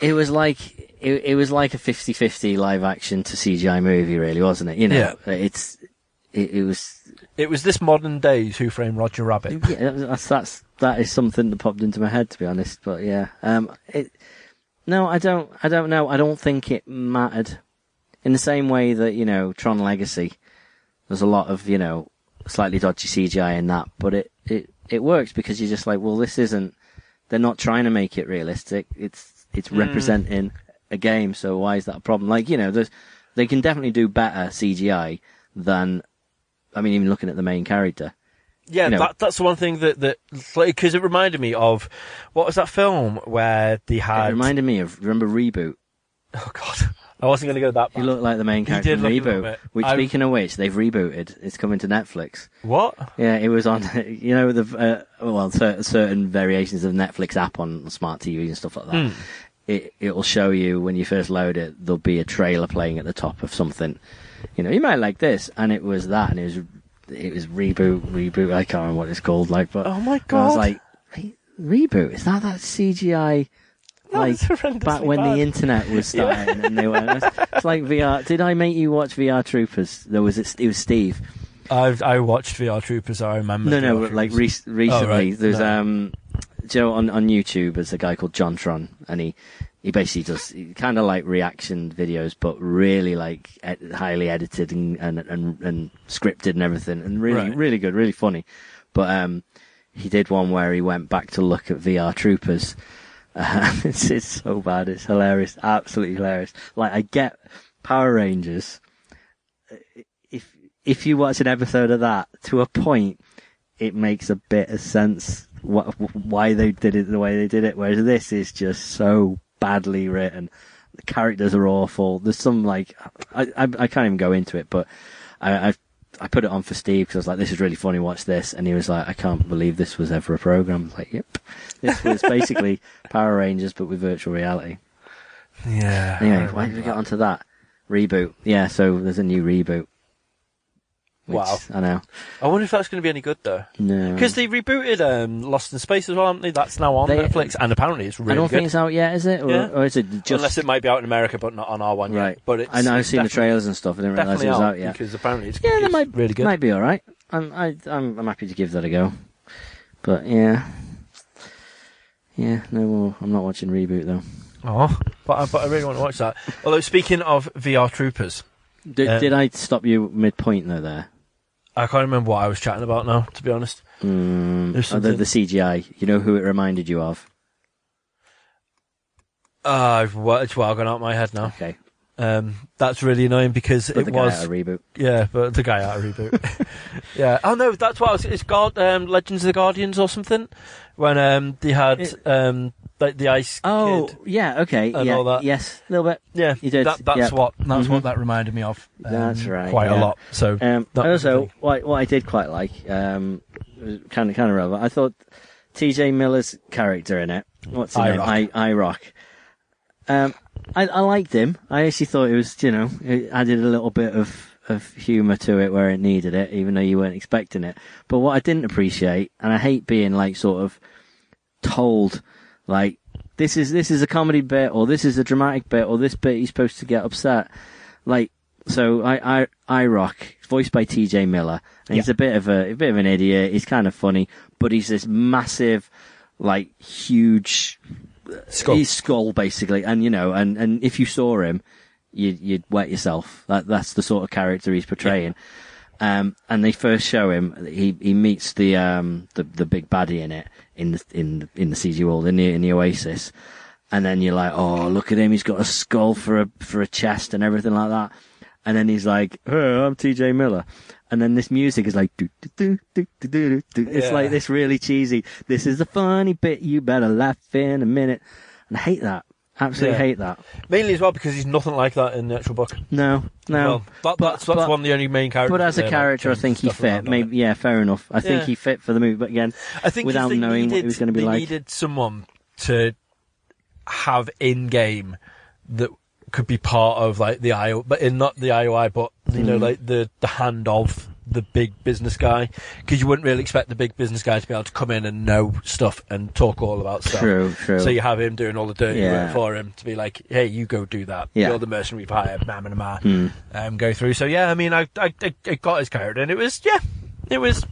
it was like it, it was like a 50-50 live action to CGI movie, really, wasn't it? You know, it's it, it was It was this modern days Who Framed Roger Rabbit. yeah, that's that's that is something that popped into my head, to be honest. But yeah, um, it no, I don't, I don't know. I don't think it mattered in the same way that you know Tron Legacy. There's a lot of you know slightly dodgy CGI in that, but it it it works because you're just like, well, this isn't. They're not trying to make it realistic. It's it's Mm. representing a game, so why is that a problem? Like you know, there's they can definitely do better CGI than. I mean, even looking at the main character. Yeah, You know- that, that's the one thing that that because it reminded me of what was that film where they It had. reminded me of remember reboot. oh God, [LAUGHS] I wasn't going to go that. Bad. looked like the main character in look Reboot. Which, I- speaking of which, they've rebooted. It's coming to Netflix. What? Yeah, it was on. [LAUGHS] You know the uh, well, cer- certain variations of Netflix app on smart TVs and stuff like that. Hmm. It it will show you when you first load it. There'll be a trailer playing at the top of something. You know, you might like this, and it was that, and it was it was reboot, reboot. I can't remember what it's called. Like, but Oh my god, I was like, "Re- reboot? Is that that CGI like back when bad. the internet was [LAUGHS] starting, and they were. It's like VR. Did I make you watch VR Troopers? There was it. It was Steve. I've I watched VR Troopers. I remember. No, no, VR like re- recently, Oh, right. there's No. um, Joe on on YouTube. There's a guy called JonTron, and he he basically does kind of like reaction videos, but really like ed- highly edited and, and and and scripted and everything, and really Right. really good, really funny. But um, he did one where he went back to look at VR Troopers. [LAUGHS] Uh, it's it's so bad. It's hilarious, absolutely hilarious. Like I get Power Rangers. If if you watch an episode of that to a point, it makes a bit of sense what, why they did it the way they did it. Whereas this is just so badly written. The characters are awful. There's some like I I, I can't even go into it, but I I, I put it on for Steve because I was like, "This is really funny. Watch this," and he was like, "I can't believe this was ever a program." I was like, "Yep, this was [LAUGHS] basically Power Rangers but with virtual reality." Yeah. Anyway, why did we get onto that reboot? Yeah, so there's a new reboot. Wow. I know. I wonder if that's going to be any good though. No, Because they rebooted um, Lost in Space as well, haven't they? That's now on They- Netflix, and apparently it's really good. I don't good. think it's out yet, is it? Or, Yeah. or is it just Unless it might be out in America, but not on our one right? yet. But it's, I know I've it's seen the definitely- trailers and stuff. I didn't realize Definitely it was out, out yet. because apparently it's, Yeah, that it's might really good. Might be all right. I'm I, I'm I'm happy to give that a go. But yeah, yeah. No more. I'm not watching reboot though. Oh, but I, but I really want to watch that. Although speaking of VR Troopers, Did, Uh, did I stop you midpoint though? There. I can't remember what I was chatting about now. To be honest, Mm, the, something- the CGI. You know who it reminded you of? uh, it's well gone out of my head now. Okay, Um, that's really annoying because but it the guy was out of reboot. yeah, but the guy out of reboot. [LAUGHS] yeah. Oh no, that's what I was, it's called. Um, Legends of the Guardians or something. When um they had It- um like the ice Oh kid. yeah, okay, and yeah, all that. yes, a little bit. Yeah, You did, That, that's yeah. what that's what that reminded me of. um, That's right, Quite a lot. So Um, That was the also, thing. what, what I did quite like, um, was kind of kind of relevant. I thought T.J. Miller's character in it, what's his name, I-Rock. I Rock. Um, I, I liked him. I actually thought it was, you know, it added a little bit of of humour to it where it needed it, even though you weren't expecting it. But what I didn't appreciate, and I hate being like sort of told, like this is this is a comedy bit, or this is a dramatic bit, or this bit he's supposed to get upset. Like so, I I I rock voiced by T.J. Miller, and he's a bit of a, a bit of an idiot. He's kind of funny, but he's this massive, like huge Skull. He's skull basically, and you know, and and if you saw him, you'd you'd wet yourself. That that's the sort of character he's portraying. Um, and they first show him. He he meets the um the the big baddie in it in the in in the CG world in the in the Oasis, and then you're like, oh look at him, he's got a skull for a for a chest and everything like that. And then he's like, oh, I'm T.J. Miller. And then this music is like, do, do, do, do, do, do, do. it's Yeah. like this really cheesy. This is the funny bit. You better laugh in a minute. And I hate that. Absolutely Yeah. hate that. Mainly as well because he's nothing like that in the actual book. No, no. Well, that, But- that's that's but- one of the only main characters. but as a there, character, I think he stuff around fit. on Maybe, yeah, fair enough. I think Yeah. he fit for the movie. But again, I think 'cause without they knowing what needed, it was gonna be they like. needed someone to have in game that could be part of like the IO, but in not the IOI, but you know, Mm. like the the hand of the big business guy, because you wouldn't really expect the big business guy to be able to come in and know stuff and talk all about stuff. true, true. So you have him doing all the dirty Yeah. work for him to be like, "Hey, you go do that. Yeah. You're the mercenary we've hired." And ma. Hmm. Um, go through. So yeah, I mean, I, I I got his character, and it was yeah, it was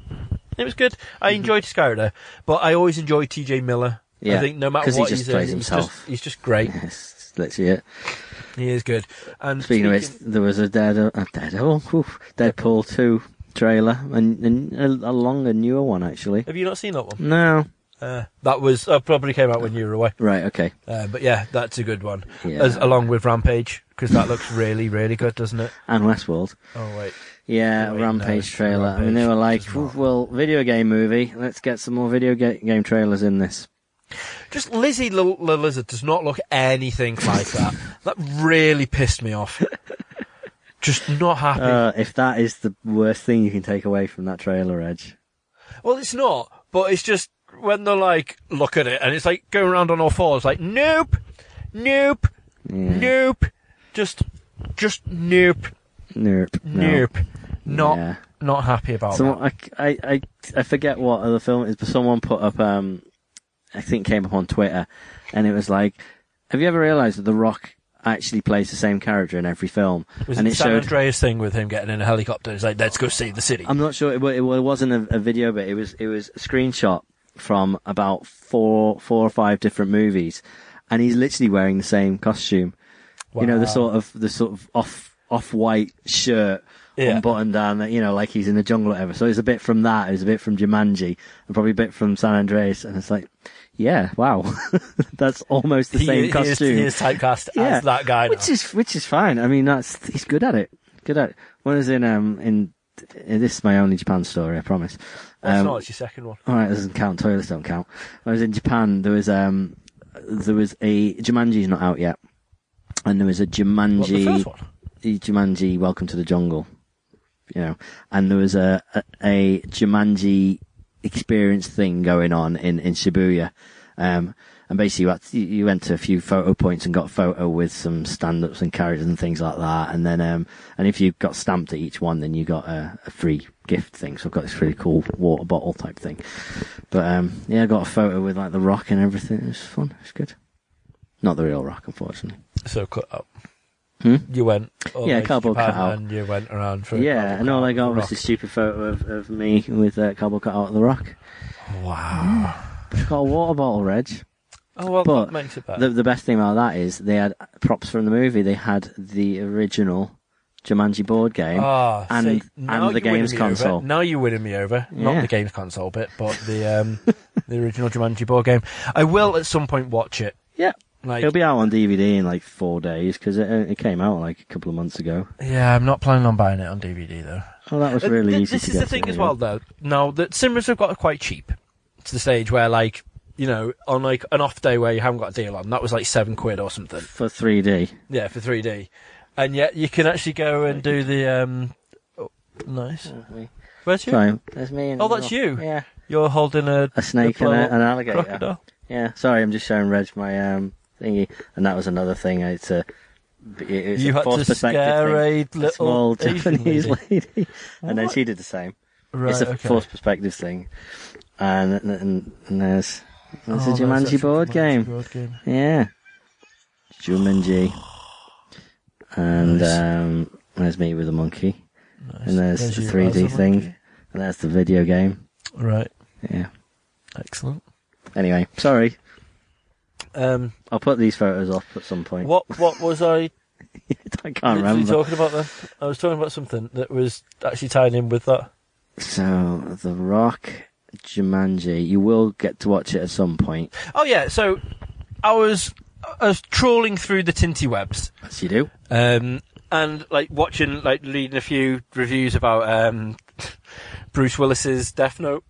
it was good. I Mm-hmm. enjoyed his character, but I always enjoy T.J. Miller. Yeah, I think no matter 'cause he what just he's plays in, he's himself. just, he's just great. [LAUGHS] Yes, literally it. He is good. And Speaking of it, there was a Daredevil, a oof, Deadpool two trailer, and, and a, a longer, newer one actually. have you not seen that one? No, Uh, that was uh, probably came out when you were away. right, okay, Uh, but yeah, that's a good one. yeah. As along with Rampage, because that looks really, really good, doesn't it? and Westworld. Oh wait, Yeah, Wait, Rampage no, trailer. I mean, they Rampage, were like, which is not- well, video game movie. Let's get some more video ga- game trailers in this. just Lizzie the lizard does not look anything like that. that really pissed me off. Just not happy. Uh, if that is the worst thing you can take away from that trailer, Edge. Well, it's not, but it's just when they're like, look at it, and it's like going around on all fours, like, nope, nope, Yeah. nope, just, just nope, Nope. No. nope. Not, Yeah. not happy about Someone, that. I, I, I, forget what other film it is, but someone put up, um, I think came up on Twitter, and it was like, Have you ever realised that The Rock actually plays the same character in every film? Was and it it San showed. Andreas thing with him getting in a helicopter? It's like, let's go see the city. I'm not sure. It, it, it wasn't a, a video, but it was it was a screenshot from about four four or five different movies, and he's literally wearing the same costume. You know, the sort of the sort of off off white shirt. Yeah. Unbuttoned down, you know, like he's in the jungle or whatever. So it's a bit from that, it's a bit from Jumanji, and probably a bit from San Andreas, and it's like, yeah, wow, [LAUGHS] that's almost the He- same he is- costume. He is, typecast Yeah. as that guy now. which is which is fine. I mean, that's he's good at it. Good at it. When I was in um in this is my only Japan story, I promise. That's Um, not, it's your second one. all right, doesn't count. Toilets don't count. When I was in Japan, there was um there was a Jumanji's not out yet, and there was a What, the Jumanji first one? the Jumanji Welcome to the Jungle, you know, and there was a a, a Jumanji experience thing going on in in Shibuya, um, and basically you, went to a few photo points and got a photo with some stand-ups and characters and things like that, and then um, and if you got stamped at each one, then you got a, a free gift thing. So I've got this really cool water bottle type thing, but um, yeah, I got a photo with like the Rock and everything. It was fun. It was good. Not the real Rock, unfortunately. So cut up. Hmm? You went. Yeah, the way to cardboard cutout. And you went around for. Yeah, and all I got was this stupid photo of, of me with uh, cardboard cut out of the rock. Wow. But I got a water bottle, Reg. Oh well, But that makes it better. The, the best thing about that is they had props from the movie. They had the original Jumanji board game. Ah, and- see, and the games console. Over. Now you're winning me over. Yeah. Not the games console bit, but the um, [LAUGHS] the original Jumanji board game. I will at some point watch it. yeah, Like, it'll be out on DVD in like four days because it, it came out like a couple of months ago. yeah, I'm not planning on buying it on DVD though. Oh, that was Uh, really th- easy This to is get. the thing as well, though. Now that cinemas have got quite cheap to the stage where, like, you know, on like an off day where you haven't got a deal on, that was like seven quid or something. for 3D. Yeah, for 3D, and yet you can actually go and do the um. oh, nice. Where's you? Sorry, there's me. And Oh, that's you. Yeah, You're holding a, a snake and a, an alligator. crocodile. Yeah, sorry, I'm just showing Reg my um thingy, and that was another thing. It's a it's You a had to perspective scare thing. a little small [LAUGHS] Japanese lady. lady, and then she did the same. Right, it's a okay. forced perspective thing, and and, and there's there's Oh, a Jumanji actually board Jumanji game. board game. Yeah, Jumanji, and Nice. um, there's me with a monkey, Nice. and there's the 3D thing, monkey. and there's the video game. Right. Yeah. Excellent. Anyway, sorry. Um, I'll put these photos up at some point. what what was I [LAUGHS] I can't remember. talking about then? I was talking about something that was actually tied in with that. So, The Rock, Jumanji. You will get to watch it at some point. Oh yeah, so I was I was trawling through the tinty webs, As you do. um, and like watching, like reading a few reviews about um, [LAUGHS] Bruce Willis's Death Note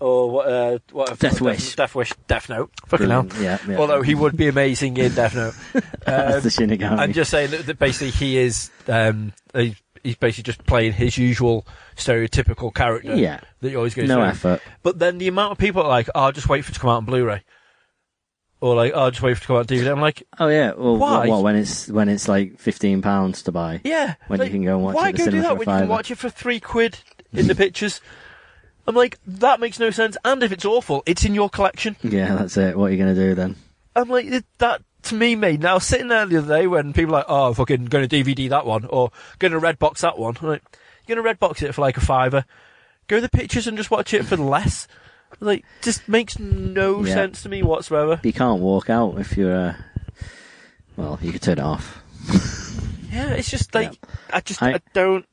or what? Uh, what Death Wish. Death Wish. Death Note. Fucking hell. Yeah, yeah. Although he would be amazing in Death Note. [LAUGHS] That's Um, the Shinigami. I'm just saying that, that basically he is um, he, he's basically just playing his usual stereotypical character yeah. that you always go No through. effort. But then the amount of people are like, "Oh, I'll just wait for it to come out on Blu-ray," or like, "Oh, I'll just wait for it to come out on DVD." I'm like, Oh yeah. Well, Why? What, what, when it's when it's like fifteen pounds to buy? "Yeah." When like, you can go and watch why it at the go do that when you can watch it for three quid in the [LAUGHS] pictures? I'm like, that makes no sense. And if it's awful, it's in your collection. Yeah, that's it. What are you gonna do then? I'm like, that to me made now sitting there the other day when people are like, oh, fucking going to DVD that one or going to red box that one. I'm like, you're going to red box it for like a fiver. Go to the pictures and just watch it for less. Like, just makes no Yeah. sense to me whatsoever. You can't walk out if you're. Uh... Well, you could turn it off. Yeah, it's just like I just I- I, don't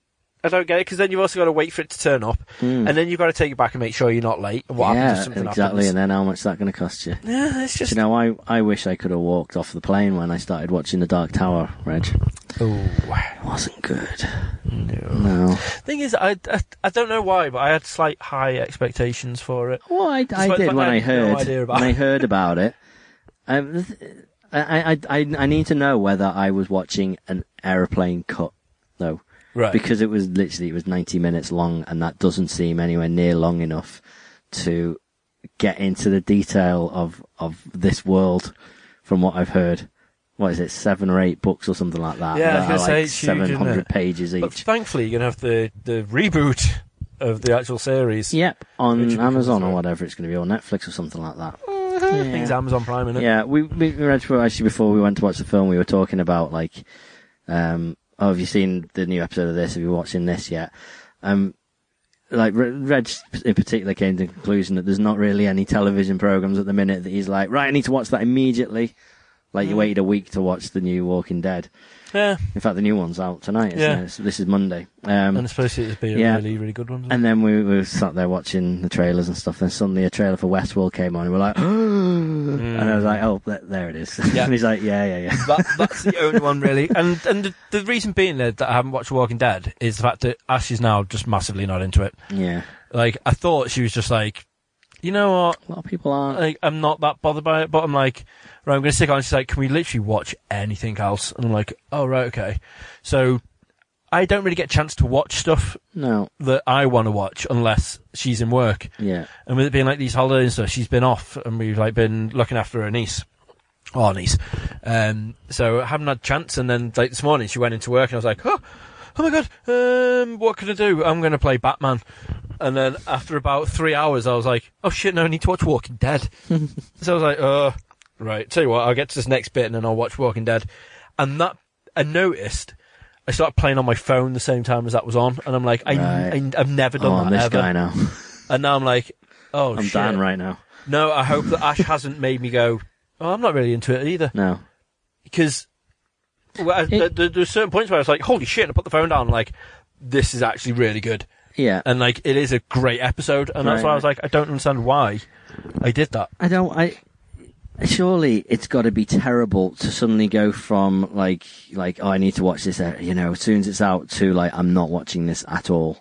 I don't get it because then you've also got to wait for it to turn up, Mm. and then you've got to take it back and make sure you're not late. What yeah, happens if something exactly. happens? And then how much is that going to cost you? yeah, it's just you know, I I wish I could have walked off the plane when I started watching The Dark Tower, Reg. oh It wasn't good. no. No. Thing is, I, I I don't know why, but I had slight high expectations for it. Well, I, I did when I I no heard about when I heard about it. Um, I, I I I need to know whether I was watching an aeroplane cut though, Right. because it was literally it was ninety minutes long, and that doesn't seem anywhere near long enough to get into the detail of of this world. From what I've heard, what is it, seven or eight books or something like that? Yeah, I was that gonna say like seven hundred pages but each. thankfully, you're gonna have the the reboot of the actual series. Yep, on Which we can Amazon or whatever it's going to be, or Netflix or something like that. Uh, I think it's Amazon Prime, isn't it? Yeah, we, we we read through actually before we went to watch the film. We were talking about like, um, oh, have you seen the new episode of this? Have you watching this yet? Um, like Reg in particular came to the conclusion that there's not really any television programs at the minute that he's like, right, I need to watch that immediately. Like you Mm. waited a week to watch the new Walking Dead. Yeah. In fact, the new one's out tonight. Isn't Yeah. it? This is Monday. Um, And it's supposed to be a Yeah. really, really good one. and then we were sat there watching the trailers and stuff. Then suddenly a trailer for Westworld came on, and we're like, [GASPS] and I was like, oh, there it is. [LAUGHS] Yeah. and he's like, yeah, yeah, yeah. that, [LAUGHS] that's the only one really. And and the, the reason being that I haven't watched Walking Dead is the fact that Ash is now just massively not into it. Yeah. Like I thought she was just like, you know what? A lot of people aren't. Like I'm not that bothered by it, but I'm like, right, I'm going to stick on. She's like, can we literally watch anything else? And I'm like, oh right, okay. So I don't really get a chance to watch stuff no. that I want to watch unless she's in work. Yeah. And with it being like these holidays and stuff, she's been off, and we've like been looking after her niece. Oh, niece. Um, so I haven't had a chance. And then like this morning, she went into work, and I was like, oh, oh my god, um, what can I do? I'm going to play Batman. And then after about three hours, I was like, oh shit, no, I need to watch Walking Dead. [LAUGHS] so I was like, uh, right. Tell you what, I'll get to this next bit, and then I'll watch Walking Dead. And that I noticed. I started playing on my phone the same time as that was on, and I'm like, I, Right. I, have never Oh, done I'm that this ever. guy now. [LAUGHS] And now I'm like, oh shit. I'm shit. Dan right now. No, I hope that Ash hasn't made me go, oh, I'm not really into it either. No. Because well, It- there, there- there's certain points where I was like, holy shit, I put the phone down, like, this is actually really good. Yeah. And, like, it is a great episode. And that's Right, why I was like, I don't understand why I did that. I don't. I surely it's got to be terrible to suddenly go from like like oh I need to watch this uh, you know as soon as it's out to like I'm not watching this at all.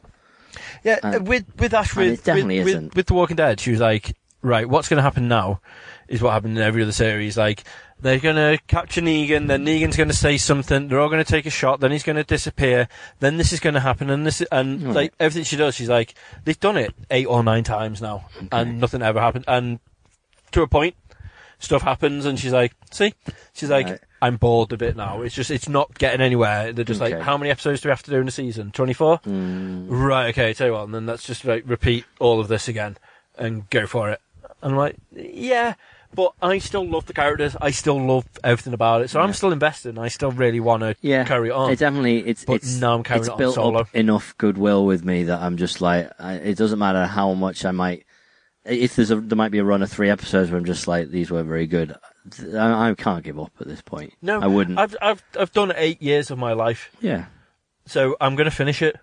Yeah, Uh, with, with Ash, with, it definitely with, isn't. With, with The Walking Dead, she was like, right, what's going to happen now is what happened in every other series. Like, they're going to capture Negan, then Negan's going to say something, they're all going to take a shot, then he's going to disappear, then this is going to happen, and this, and Right. like, everything she does, she's like, they've done it eight or nine times now, and nothing ever happened. And to a point, stuff happens, and she's like, see? She's like, Right. I'm bored of it now. It's just, it's not getting anywhere. They're just like, how many episodes do we have to do in a season? 24? Mm, Right, okay, tell you what, and then let's just like repeat all of this again and go for it. And I'm like, yeah, but I still love the characters. I still love everything about it. So I'm still invested and I still really want to yeah. carry it on. It definitely it's But it's now I'm carrying it's it on built solo. up enough goodwill with me that I'm just like I, it doesn't matter how much I might. If there's a there might be a run of three episodes where I'm just like these were very good. I, I can't give up at this point. no, I wouldn't. I've, I've, I've done eight years of my life. yeah. So I'm going to finish it.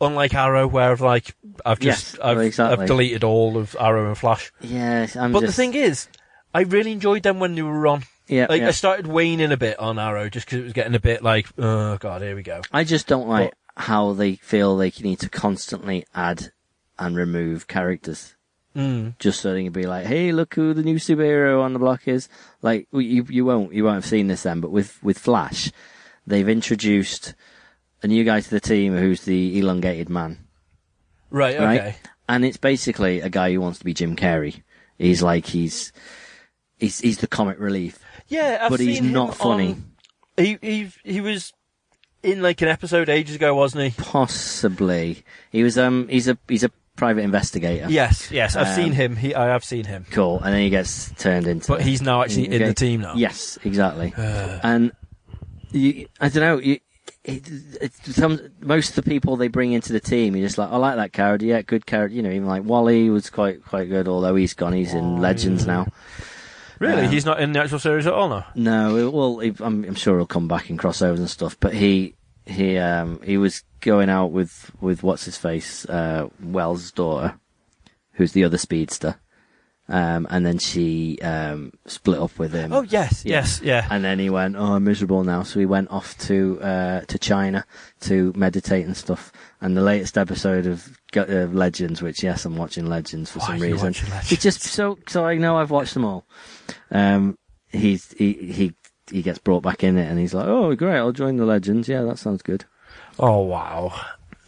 Unlike Arrow, where I've like, I've just, Yes, I've, exactly. I've deleted all of Arrow and Flash. Yes, I'm but just. the thing is, I really enjoyed them when they were on. yeah, Like, yeah. I started waning a bit on Arrow just because it was getting a bit like, oh god, here we go. I just don't like how they feel they need to constantly add and remove characters. Mm. Just so they can be like, "Hey, look who the new superhero on the block is." Like you, you won't, you won't have seen this then. But with with Flash, they've introduced a new guy to the team who's the elongated man, Right, Right. okay. and it's basically a guy who wants to be Jim Carrey. He's like he's he's he's the comic relief, Yeah, I've but he's not funny. on- he he he was in like an episode ages ago, wasn't he? Possibly, he was um he's a he's a private investigator. Yes, yes, I've Um, seen him. He, I have seen him, Cool, and then he gets turned into. but he's now actually in the team now. Yes, exactly. [SIGHS] Uh, and you, I don't know. You, it, it, some, most of the people they bring into the team, you're just like, I like that character. Yeah, good character. You know, even like Wally was quite quite good. Although he's gone, he's in Legends now. really, um, he's not in the actual series at all now. No, it- well, he, I'm, I'm sure he'll come back in crossovers and stuff. But he he um he was going out with with what's his face, uh, Wells' daughter, who's the other speedster. Um, and then she um split up with him. Oh yes, Yeah. yes, yeah. And then he went, "Oh, I'm miserable now." So he went off to uh, to China to meditate and stuff. And the latest episode of uh, Legends, which yes, I'm watching Legends for Why some are you reason. watching Legends? It's just so so I know I've watched them all. Um, he's he he he gets brought back in it, and he's like, "Oh, great! I'll join the Legends. Yeah, that sounds good." Oh wow,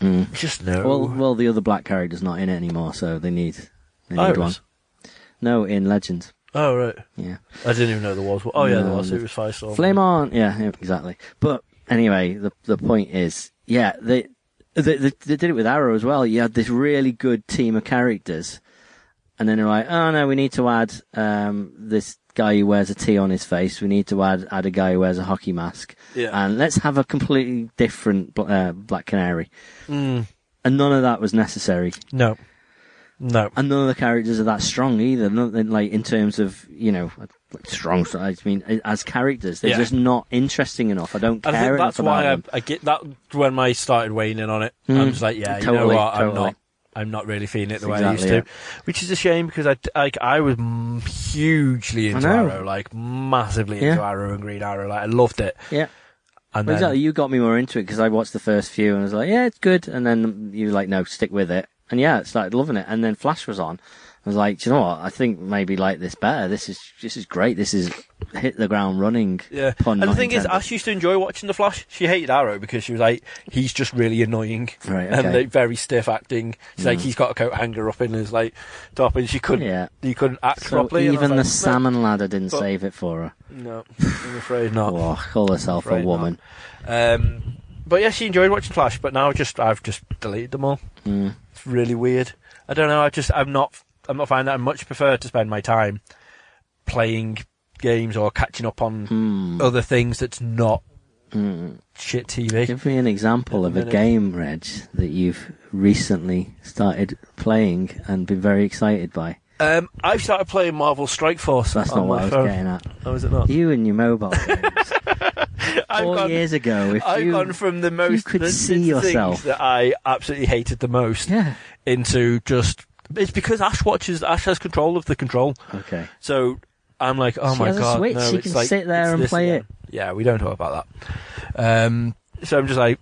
Mm. just no. Well, well, the other black character's not in it anymore, so they need they need one. No, in Legends. Oh right, Yeah. I didn't even know there was. one. Oh yeah, there No, was. the- It was Firestorm. Flame on, yeah, yeah, exactly. But anyway, the the point is, yeah, they, they they they did it with Arrow as well. You had this really good team of characters, and then they're like, oh no, we need to add um, this guy who wears a T on his face. We need to add add a guy who wears a hockey mask, Yeah. and let's have a completely different uh, Black Canary. Mm, And none of that was necessary. no. No. And none of the characters are that strong either. None, like in terms of you know like strong. I mean, as characters, they're Yeah. just not interesting enough. I don't I care think enough that's why I. I get that when I started weighing in on it. Mm. I'm just like, yeah, you know Totally, what? I'm totally. not. I'm not really feeling it the way Exactly, I used to, which is a shame because I like I was hugely into. Arrow, like massively Yeah. into Arrow and Green Arrow. Like I loved it. Yeah. And Well, then, exactly. You got me more into it because I watched the first few and I was like, yeah, it's good. And then you were like, no, stick with it. And yeah, I started loving it. And then Flash was on. I was like, do you know what? I think maybe like this better. This is this is great. This is hit the ground running. yeah. Pun and the thing is, intended. Ash used to enjoy watching the Flash. She hated Arrow because she was like, he's just really annoying Right, and like, very stiff acting. She's like, he's got a coat hanger up in his like top, and she couldn't. Yeah. He couldn't act So properly. even the like, salmon ladder didn't But- save it for her. No, I'm afraid not. [LAUGHS] Oh, call herself a woman. Um, but yeah, she enjoyed watching Flash, but now just I've just deleted them all. Mm. It's really weird. I don't know. I just I'm not I'm not finding that. I much prefer to spend my time playing games or catching up on Hmm. other things that's not Mm. shit TV. Give me an example of a game, Reg, that you've recently started playing and been very excited by. Um, I've started playing Marvel Strike Force. That's not what I was phone. getting at. Oh, is it not? You and your mobile games. [LAUGHS] Four gone, years ago, if I've you gone from the most could the, see the yourself. things that I absolutely hated the most yeah, into just it's because Ash watches Ash has control of the control. okay. So I'm like, oh She my has a god, Switch, no, she it's can like, sit there it's and this play again. Yeah, we don't talk about that. Um, so I'm just like,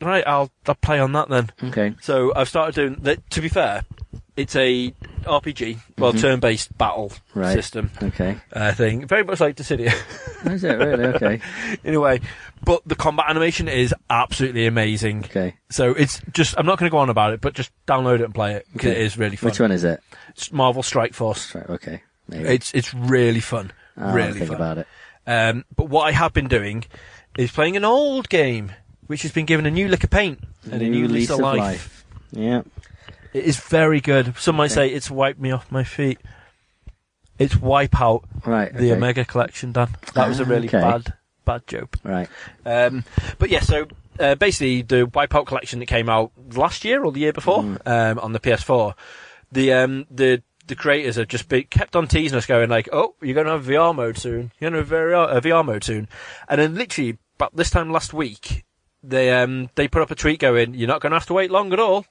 right, I'll I'll play on that then. Okay. So I've started doing that. To be fair, it's a RPG, well, Mhm. turn-based battle Right. system Okay. uh, thing, very much like Dissidia. Is it really? Okay. [LAUGHS] anyway, but the combat animation is absolutely amazing. Okay. So it's just, I'm not going to go on about it, but just download it and play it because Okay. it is really fun. Which one is it? It's Marvel Strike Force. Right, okay. Maybe. It's it's really fun, I'll really think fun. about it. Um, but what I have been doing is playing an old game, which has been given a new lick of paint and a new lease of life. Yeah. It is very good. Some might say it's wiped me off my feet. It's Wipeout, Right. the okay. Omega collection, Dan. That was a Ah, really okay. bad, bad joke. Right. Um, but yeah, so uh, basically the Wipeout collection that came out last year or the year before Mm. um, on the PS4, the um, the the creators have just been, kept on teasing us, going like, "Oh, you're going to have VR mode soon. You're going to have VR, a VR mode soon," and then literally about this time last week, they um they put up a tweet going, "You're not going to have to wait long at all."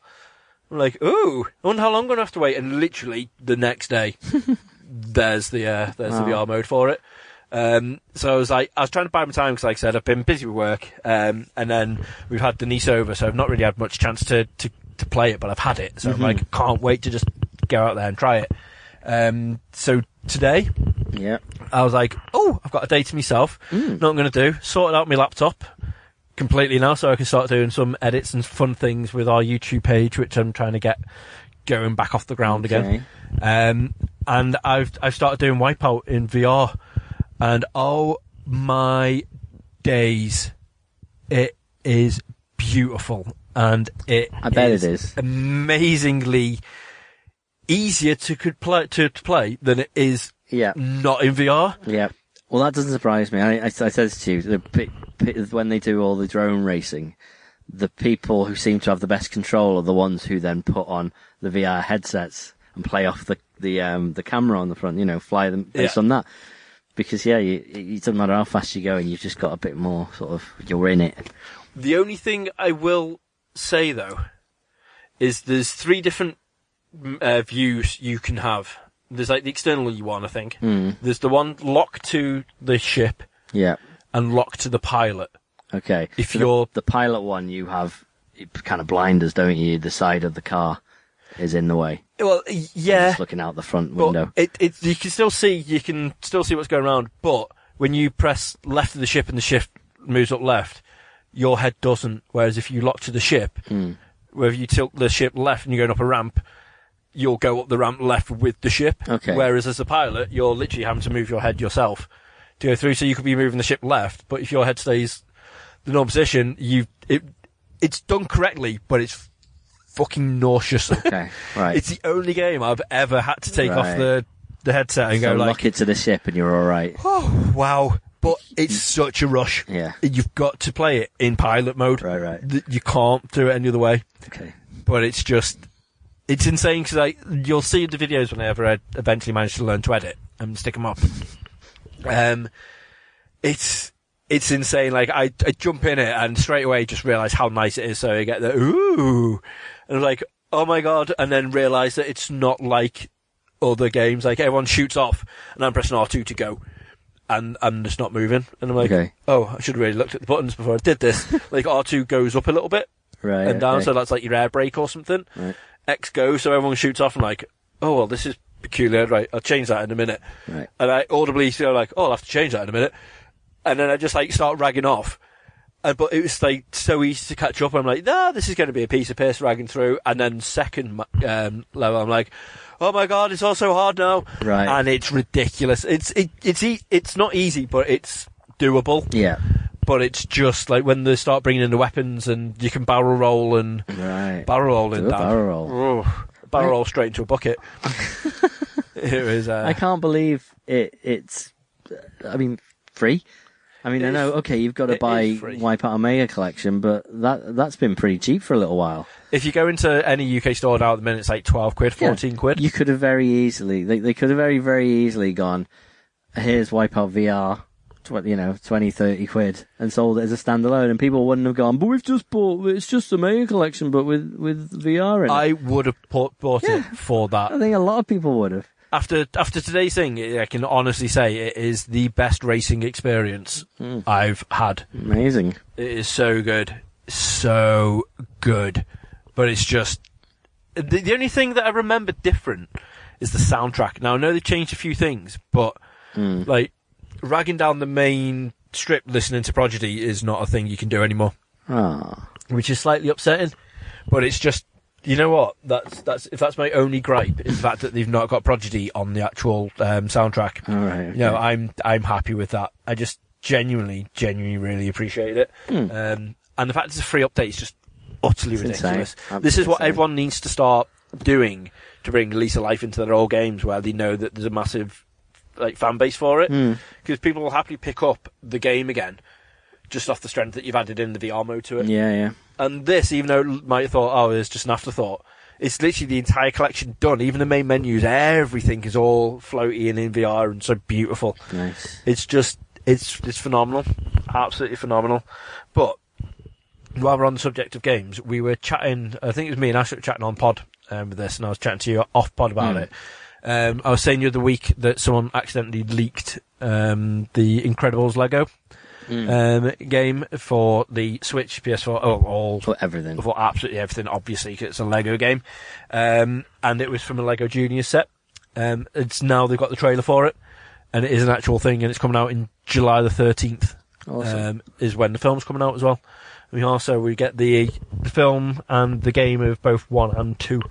I'm like, "Ooh, I wonder how long I'm going to have to wait." And literally the next day, [LAUGHS] there's the uh, there's the VR mode for it. Um, so I was like, I was trying to buy my time because, like I said, I've been busy with work, um, and then we've had Denise over, so I've not really had much chance to, to, to play it, but I've had it, so. I'm like, can't wait to just go out there and try it. Um, so today, Yeah. I was like, oh, I've got a day to myself. Mm. Know what I'm going to do? Sorted out my laptop completely now, so I can start doing some edits and fun things with our YouTube page, which I'm trying to get going back off the ground again. Um, and I've I've started doing Wipeout in VR, and oh my days, it is beautiful, and it I bet it is. amazingly easier to could play to, to play than it is Yeah. not in VR. Yeah. Well, that doesn't surprise me. I, I, I said this to you. The, when they do all the drone racing, the people who seem to have the best control are the ones who then put on the VR headsets and play off the the um the camera on the front. You know, fly them based Yeah. on that. Because yeah, you, it doesn't matter how fast you're going, you've just got a bit more sort of you're in it. The only thing I will say though is there's three different uh, views you can have. There's like the external one, I think. Mm. There's the one locked to the ship Yeah. and locked to the pilot. Okay. If you're- the, pilot one, you have kind of blinders, don't you? The side of the car is in the way. Well, y- yeah, Just looking out the front window. but it, it you can still see you can still see what's going around. But when you press left of the ship and the ship moves up left, your head doesn't. Whereas if you lock to the ship, Mm. whether you tilt the ship left and you're going up a ramp, you'll go up the ramp left with the ship. Okay. Whereas as a pilot, you're literally having to move your head yourself to go through. So you could be moving the ship left, but if your head stays the normal position, you it it's done correctly, but it's fucking nauseous. Okay, right. [LAUGHS] it's the only game I've ever had to take Right. off the the headset and so go like, lock it to the ship and you're all right. [SIGHS] oh wow. But it's mm. such a rush. Yeah. You've got to play it in pilot mode. Right, right. You can't do it any other way. Okay. But it's just, it's insane because like, you'll see the videos whenever I eventually manage to learn to edit and stick them up. Um, it's, it's insane. Like I, I jump in it and straight away just realize how nice it is. So I get the ooh, and I'm like, oh my god, and then realize that it's not like other games. Like everyone shoots off, and I'm pressing R2 to go, and I'm just not moving. And I'm like, Okay. oh, I should have really looked at the buttons before I did this. [LAUGHS] like R2 goes up a little bit Right. and down, okay. so that's like your air brake or something. Right. X goes, so everyone shoots off. and like, oh well, this is peculiar. Right, I'll change that in a minute. Right. And I audibly feel like, oh, I'll have to change that in a minute. And then I just like start ragging off. And, but it was like so easy to catch up. I'm like, nah, this is going to be a piece of piss ragging through. And then second um, level, I'm like, oh my god, it's all so hard now. Right. And it's ridiculous. It's it, it's e- it's not easy, but it's doable. Yeah. But it's just like when they start bringing in the weapons and you can barrel roll and Right. barrel roll in that. barrel roll. Oh, barrel roll straight into a bucket. [LAUGHS] it was. Uh, I can't believe it. It's. I mean, free. I mean, I know. Okay, you've got to buy is free. Wipeout Omega Collection, but that that's been pretty cheap for a little while. If you go into any UK store now at the minute, it's like twelve quid, Yeah. fourteen quid. You could have very easily. They they could have very very easily gone. Here's Wipeout VR. Tw- You know, 20, 30 quid, and sold it as a standalone, and people wouldn't have gone. But we've just bought. It's just a Omega Collection, but with with VR in it. I would have bought, bought Yeah. it for that. I think a lot of people would have. After after today's thing, I can honestly say it is the best racing experience Hmm. I've had. Amazing. It is so good, so good. But it's just the, the only thing that I remember different is the soundtrack. Now I know they changed a few things, but Hmm. like ragging down the main strip listening to Prodigy is not a thing you can do anymore, Ah, which is slightly upsetting. But it's just you know what? That's that's if that's my only gripe is the fact that they've not got Prodigy on the actual um, soundtrack. all right. You know. I'm I'm happy with that. I just genuinely, genuinely, really appreciate it. Hmm. Um, and the fact it's a free update is just utterly It's ridiculous. insane. This is what Absolutely everyone needs to start doing to bring Lisa life into their old games, where they know that there's a massive like fan base for it. Hmm. Because people will happily pick up the game again, just off the strength that you've added in the VR mode to it. Yeah, yeah. And this, even though it might have thought, oh, it's just an afterthought, it's literally the entire collection done. Even the main menus, everything is all floaty and in VR and so beautiful. Nice. It's just, it's it's phenomenal, absolutely phenomenal. But while we're on the subject of games, we were chatting. I think it was me and Ash were chatting on pod um, with this, and I was chatting to you off pod about Hmm. it. Um, I was saying the other week that someone accidentally leaked um, the Incredibles Lego Hmm. um, game for the Switch, PS4, oh, all For everything. for absolutely everything, obviously, 'cause it's a Lego game. Um, and it was from a Lego Junior set. Um, it's now they've got the trailer for it, and it is an actual thing, and it's coming out in July the 13th, Awesome. um, is when the film's coming out as well. We also, we get the, the film and the game of both one and two.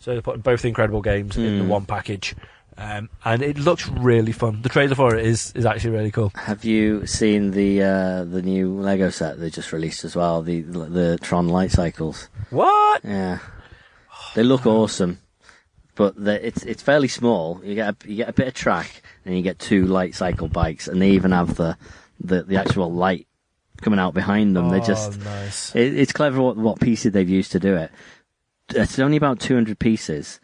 So they're putting both incredible games in the Hmm. one package. Um, and it looks really fun. The trailer for it is, is actually really cool. Have you seen the uh, the new Lego set they just released as well? The the Tron light cycles. What? Yeah, they look awesome, but it's it's fairly small. You get a, you get a bit of track, and you get two light cycle bikes, and they even have the the, the actual light coming out behind them. They're Oh, just nice. it, it's clever what what pieces they've used to do it. It's only about two hundred pieces,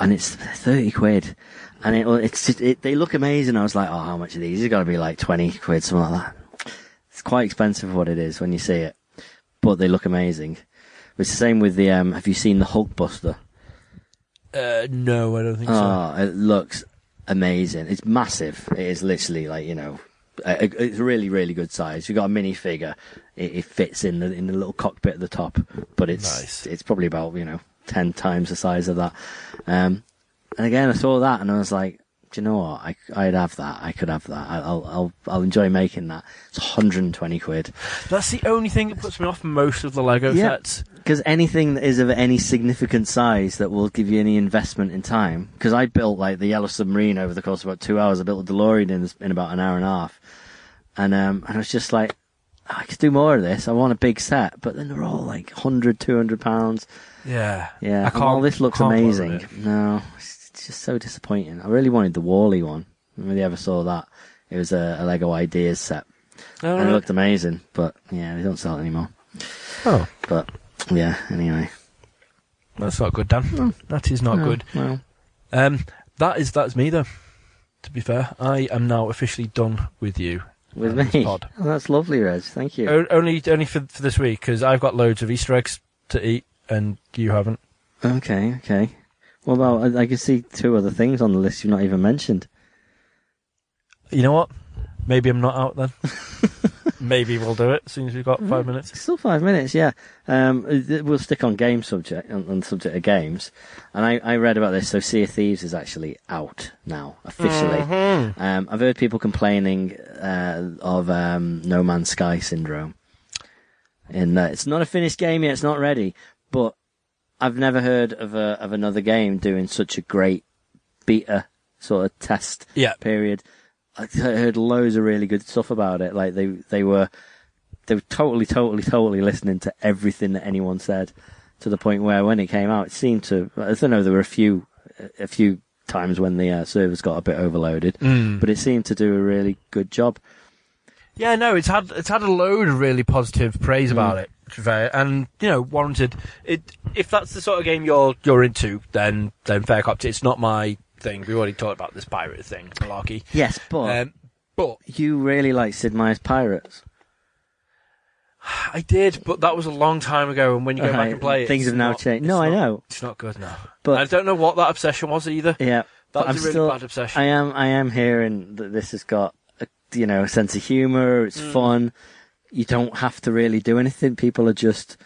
and it's thirty quid. And it, it's just, it, they look amazing. I was like, oh, how much are these? It's got to be like twenty quid, something like that. It's quite expensive for what it is when you see it, but they look amazing. It's the same with the. Um, have you seen the Hulkbuster? Uh, no, I don't think so. Oh, it looks amazing. It's massive. It is literally like you know, a- it's really really good size. You've got a mini figure. It, it fits in the in the little cockpit at the top, but it's Nice. it's probably about you know ten times the size of that. Um, and again, I saw that and I was like, do you know what? I I'd have that. I could have that. I- I'll I'll I'll enjoy making that. It's 120 quid. That's the only thing that puts me off most of the Lego Yeah. sets. Because anything that is of any significant size that will give you any investment in time. Because I built like the Yellow Submarine over the course of about two hours. I built a DeLorean in, in about an hour and a half, and um, and I was just like, I could do more of this. I want a big set, but then they're all like 100, 200 pounds. Yeah. Yeah, I can't. while this looks amazing, no, it's it's just so disappointing. I really wanted the Wally one. I you ever saw that, it was a, a Lego Ideas set, No, and it looked amazing. But yeah, they don't sell it anymore. Oh, But yeah, anyway, that's not good, Dan. That is not No, good. Well, Um, that is that's me though. To be fair, I am now officially done with you. With me, pod. oh, that's lovely, Reg. Thank you. O- only only for for this week because I've got loads of Easter eggs to eat and you haven't. Okay, okay. Well, about? I, I can see two other things on the list you've not even mentioned. You know what? Maybe I'm not out then. [LAUGHS] Maybe we'll do it as soon as we've got five minutes. Still five minutes, yeah. Um, uh, we'll stick on game subject on, on subject of games, and I, I read about this. So Sea of Thieves is actually out now officially. Mm-hmm. Um, I've heard people complaining uh, of um, No Man's Sky syndrome, in that it's not a finished game yet, it's not ready. But I've never heard of a, of another game doing such a great beta sort of test Yeah. period. I heard loads of really good stuff about it. Like they they were they were totally, totally, totally listening to everything that anyone said, to the point where when it came out, it seemed to. I don't know. There were a few a few times when the uh, servers got a bit overloaded, Mm. but it seemed to do a really good job. Yeah, no, it's had it's had a load of really positive praise about Mm. it, be fair, and you know, warranted. It if that's the sort of game you're you're into, then then fair cop. It's not my thing. We already talked about this pirate thing, malarkey. Yes, but Um, but you really like Sid Meier's Pirates. I did, but that was a long time ago. And when you go back Right, and play it, things have now not- changed. No, I not- know, it's not good now. but I don't know what that obsession was either. yeah, That was I'm a really still. bad obsession. I am. I am hearing that this has got a you know a sense of humour. It's Mm. fun. You don't have to really do anything. People are just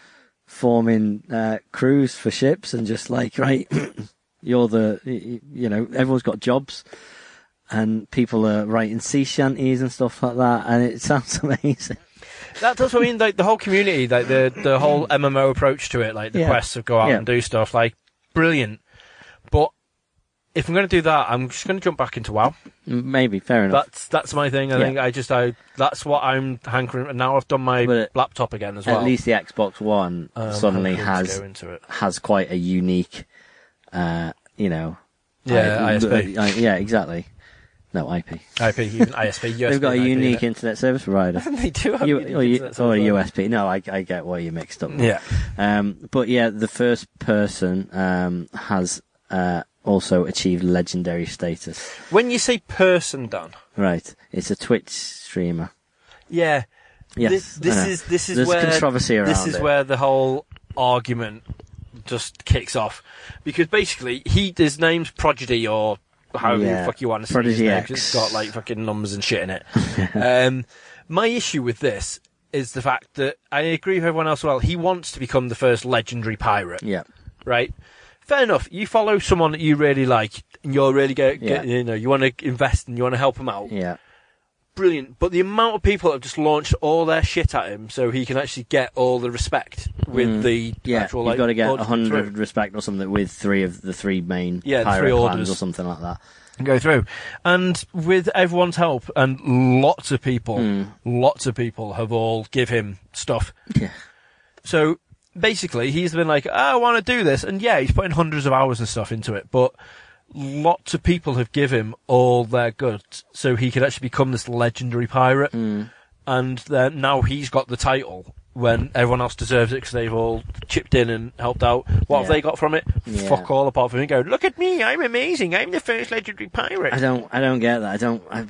forming uh, crews for ships and just like right, [CLEARS THROAT] you're the you know everyone's got jobs. And people are writing sea shanties and stuff like that, and it [LAUGHS] sounds amazing. That, does what I mean. Like the whole community, like the the whole MMO approach to it, like the Yeah. quests of go out Yeah. and do stuff, like brilliant. But if I'm going to do that, I'm just going to jump back into WoW. Maybe fair enough. That's that's my thing. I Yeah. think I just I that's what I'm hankering. And now I've done my But laptop again as well. At least the Xbox One Um, suddenly has go into it. has quite a unique, uh, you know. Yeah, I- ISP. uh, yeah, exactly. No IP. IP, even ISP, USB. They've got a IP, unique internet service provider. [LAUGHS] they do have U- or, U- or. USP. No, I, I get why you mixed up. Yeah. Um, but yeah, the first person um, has uh, also achieved legendary status. When you say person, Dan, Right. It's a Twitch streamer. yeah, Yes. this, this is this is There's where controversy around this is it. where the whole argument just kicks off because basically he his name's Prodigy or however Yeah, the fuck you want to say Prodigy his name, X. it's got like fucking numbers and shit in it. [LAUGHS] um, my issue with this is the fact that I agree with everyone else. Well, he wants to become the first legendary pirate, Yeah. right? Fair enough. You follow someone that you really like, and you're really get Yeah. you know you want to invest and you want to help him out Yeah. Brilliant. But the amount of people that have just launched all their shit at him so he can actually get all the respect with Mm. the Yeah, actual you've got to get a hundred respect or something with three of the three main Yeah, pirate three clans orders. or something like that. and go through. And with everyone's help and lots of people, Mm. lots of people have all give him stuff. [LAUGHS] Yeah. So basically, he's been like, "Ah, I want to do this, and yeah, he's putting hundreds of hours and stuff into it, but. Lots of people have given him all their goods, so he could actually become this legendary pirate. Mm. and then now he's got the title when everyone else deserves it because they've all chipped in and helped out. What have they got from it? Yeah. Fuck all apart from him going, look at me, I'm amazing, I'm the first legendary pirate. I don't. I don't get that. I don't. I,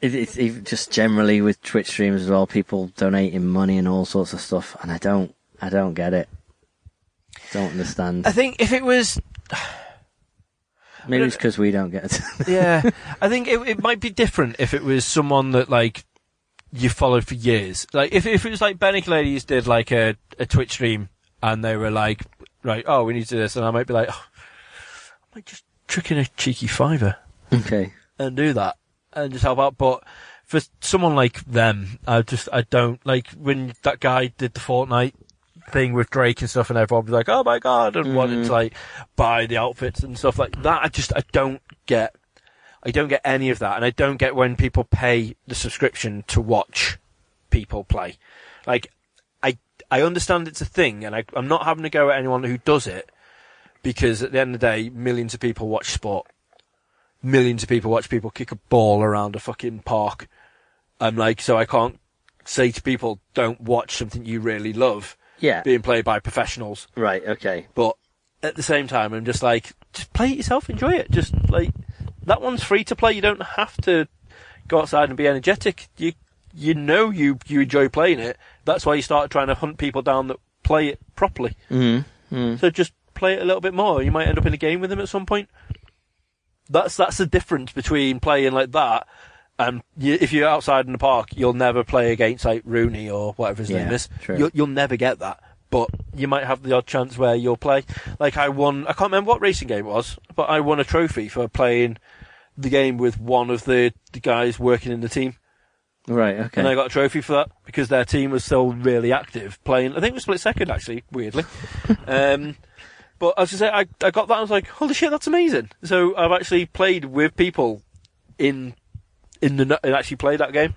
it, it's even just generally with Twitch streams as well. People donating money and all sorts of stuff, and I don't. I don't get it. Don't understand. I think if it was, Maybe it's because we don't get it. yeah, [LAUGHS] I think it, it might be different if it was someone that like you followed for years. Like if if it was like Barenaked Ladies did like a, a Twitch stream and they were like, right, oh, we need to do this, and I might be like, oh, I might just trick in a cheeky fiver. okay. and do that and just help out. But for someone like them, I just I don't like when that guy did the Fortnite thing with Drake and stuff, and everyone was like, "Oh my god!" and wanted to mm. like buy the outfits and stuff like that. I just I don't get. I don't get any of that, and I don't get when people pay the subscription to watch people play. Like, I I understand it's a thing, and I, I'm not having to go at anyone who does it because at the end of the day, millions of people watch sport. Millions of people watch people kick a ball around a fucking park. I'm like, so I can't say to people, don't watch something you really love Yeah. being played by professionals. Right. Okay. But at the same time, I'm just like, just play it yourself, enjoy it. Just like that one's free to play. You don't have to go outside and be energetic. You you know you you enjoy playing it. That's why you start trying to hunt people down that play it properly. Mm. Mm. So just play it a little bit more. You might end up in a game with them at some point. That's that's the difference between playing like that and you, if you're outside in the park, you'll never play against like Rooney or whatever his Yeah, name is. true. You'll, you'll never get that. But you might have the odd chance where you'll play. Like I won, I can't remember what racing game it was, but I won a trophy for playing the game with one of the, the guys working in the team. Right. Okay. And I got a trophy for that because their team was still really active playing. I think it was split second actually, weirdly. [LAUGHS] um, but as I say, I, I got that. I was like, holy shit, that's amazing. So I've actually played with people in in the and actually play that game.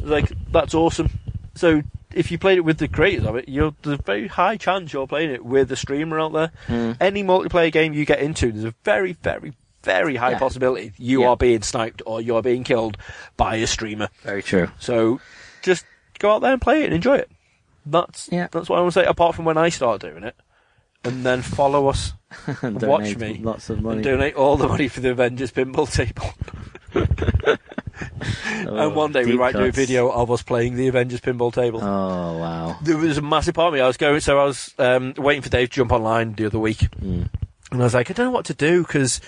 Like that's awesome. So if you played it with the creators of it, you're there's a very high chance you're playing it with a streamer out there. Mm. Any multiplayer game you get into, there's a very, very, very high Yeah. possibility you Yeah. are being sniped or you are being killed by a streamer. Very true. So just go out there and play it and enjoy it. That's Yeah. that's what I want to say. Apart from when I start doing it, and then follow us [LAUGHS] And Watch me Lots of and donate all the money for the Avengers pinball table. Oh, [LAUGHS] [LAUGHS] and one day we might do a video of us playing the Avengers pinball table. Oh wow. There was a massive part of me. I was going, so I was um, waiting for Dave to jump online the other week, Mm. and I was like, I don't know what to do because,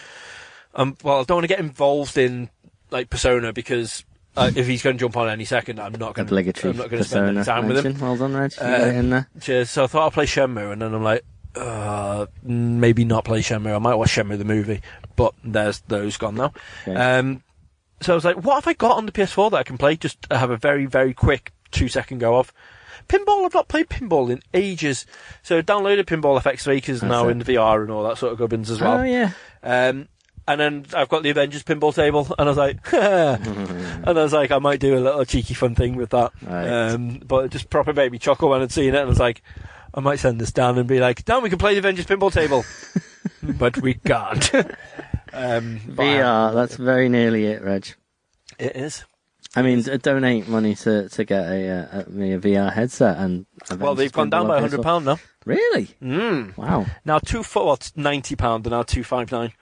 um, well, I don't want to get involved in like Persona because uh, if he's going to jump on any second, I'm not going. Obligatory I'm not going to spend any time with him. mention. Well done, Reg. Uh, in there. Cheers. So I thought I'll play Shenmue, and then I'm like, uh, maybe not play Shenmue. I might watch Shenmue the movie, but there's those gone now. Okay. Um, so I was like, what have I got on the PS4 that I can play? Just have a very, very quick two second go of. Pinball, I've not played pinball in ages. So I downloaded Pinball FX3 because now it. in the VR and all that sort of gubbins as well. oh yeah. Um, and then I've got the Avengers pinball table, and I was like, [LAUGHS] and I was like, I might do a little cheeky fun thing with that. Right. Um, but it just proper made me chuckle when I'd seen it, and I was like, I might send this down and be like, Dan, we can play the Avengers pinball table, [LAUGHS] but we can't. [LAUGHS] um, but I- VR. That's very nearly it, Reg. it is. I mean, d- donate money to to get a, uh, a, me a VR headset and. Well, Avengers they've gone down Pinball by on hundred PS4. pound now. Really? Mm. Wow. Now two four, well, it's ninety pound, and now two five nine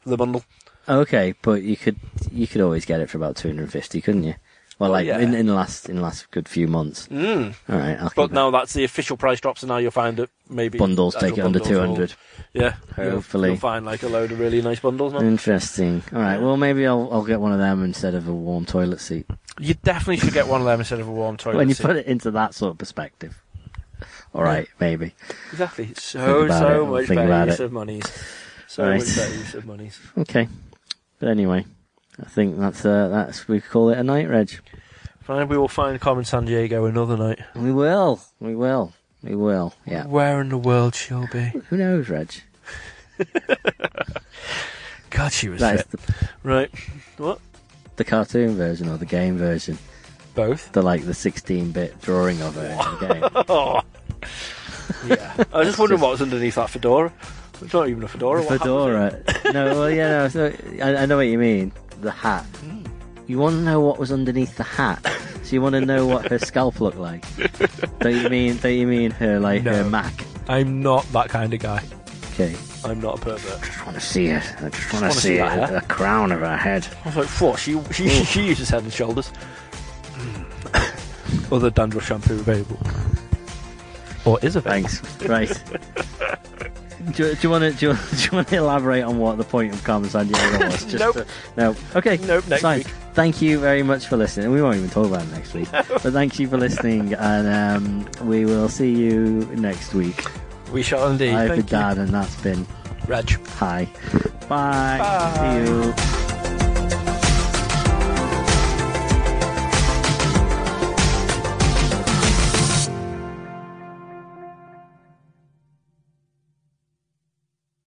for the bundle. Okay, but you could you could always get it for about two hundred and fifty, couldn't you? Well, like yeah. in, in the last in the last good few months. Mm. All right, I'll But now that's the official price drop, so now you'll find that maybe bundles take it under bundles two will- hundred. Yeah, you'll- Hopefully. you'll find like a load of really nice bundles now. Interesting. All right. Well, maybe I'll I'll get one of them instead of a warm toilet seat. You definitely should get one of them instead of a warm toilet seat. when you seat. put it into that sort of perspective. All right, maybe. exactly, so so it, much better use it. of monies. So Right. much better use of monies. [LAUGHS] Okay. But anyway, I think that's uh, that's we call it a night, Reg. Fine, we will find Carmen San Diego another night. We will. We will. We will. Yeah. Where in the world she'll be? Who knows, Reg? [LAUGHS] God, she was That is fit. the, Right. What? the cartoon version or the game version. Both. The like the 16-bit drawing of it in the game. [LAUGHS] Oh. yeah. I was just wondering what was underneath that fedora. It's not even a fedora. What happened to it? Fedora. no, well, yeah, no. So I, I know what you mean. The hat. Hmm. You want to know what was underneath the hat, so you want to know what her scalp looked like. don't you mean? Don't you mean her like her Mac? I'm not that kind of guy. Okay. I'm not a pervert. I just want to see it. I just want wanna see see, it. The crown of her head. I was like, "What? She she she uses Head and Shoulders." [COUGHS] Other dandruff shampoo available, or is available? Thanks. Right. [LAUGHS] Do, you- do you want to do, you- [LAUGHS] do you want to elaborate on what the point of Carmen Sandiego was? [LAUGHS] Just Nope. to- no. Okay. Nope, next fine. week. Thank you very much for listening. We won't even talk about it next week. [LAUGHS] but thank you for listening, and um, we will see you next week. We shall indeed. I've been Thank you. Dan, and that's been Reg. hi. Bye. Bye. See you.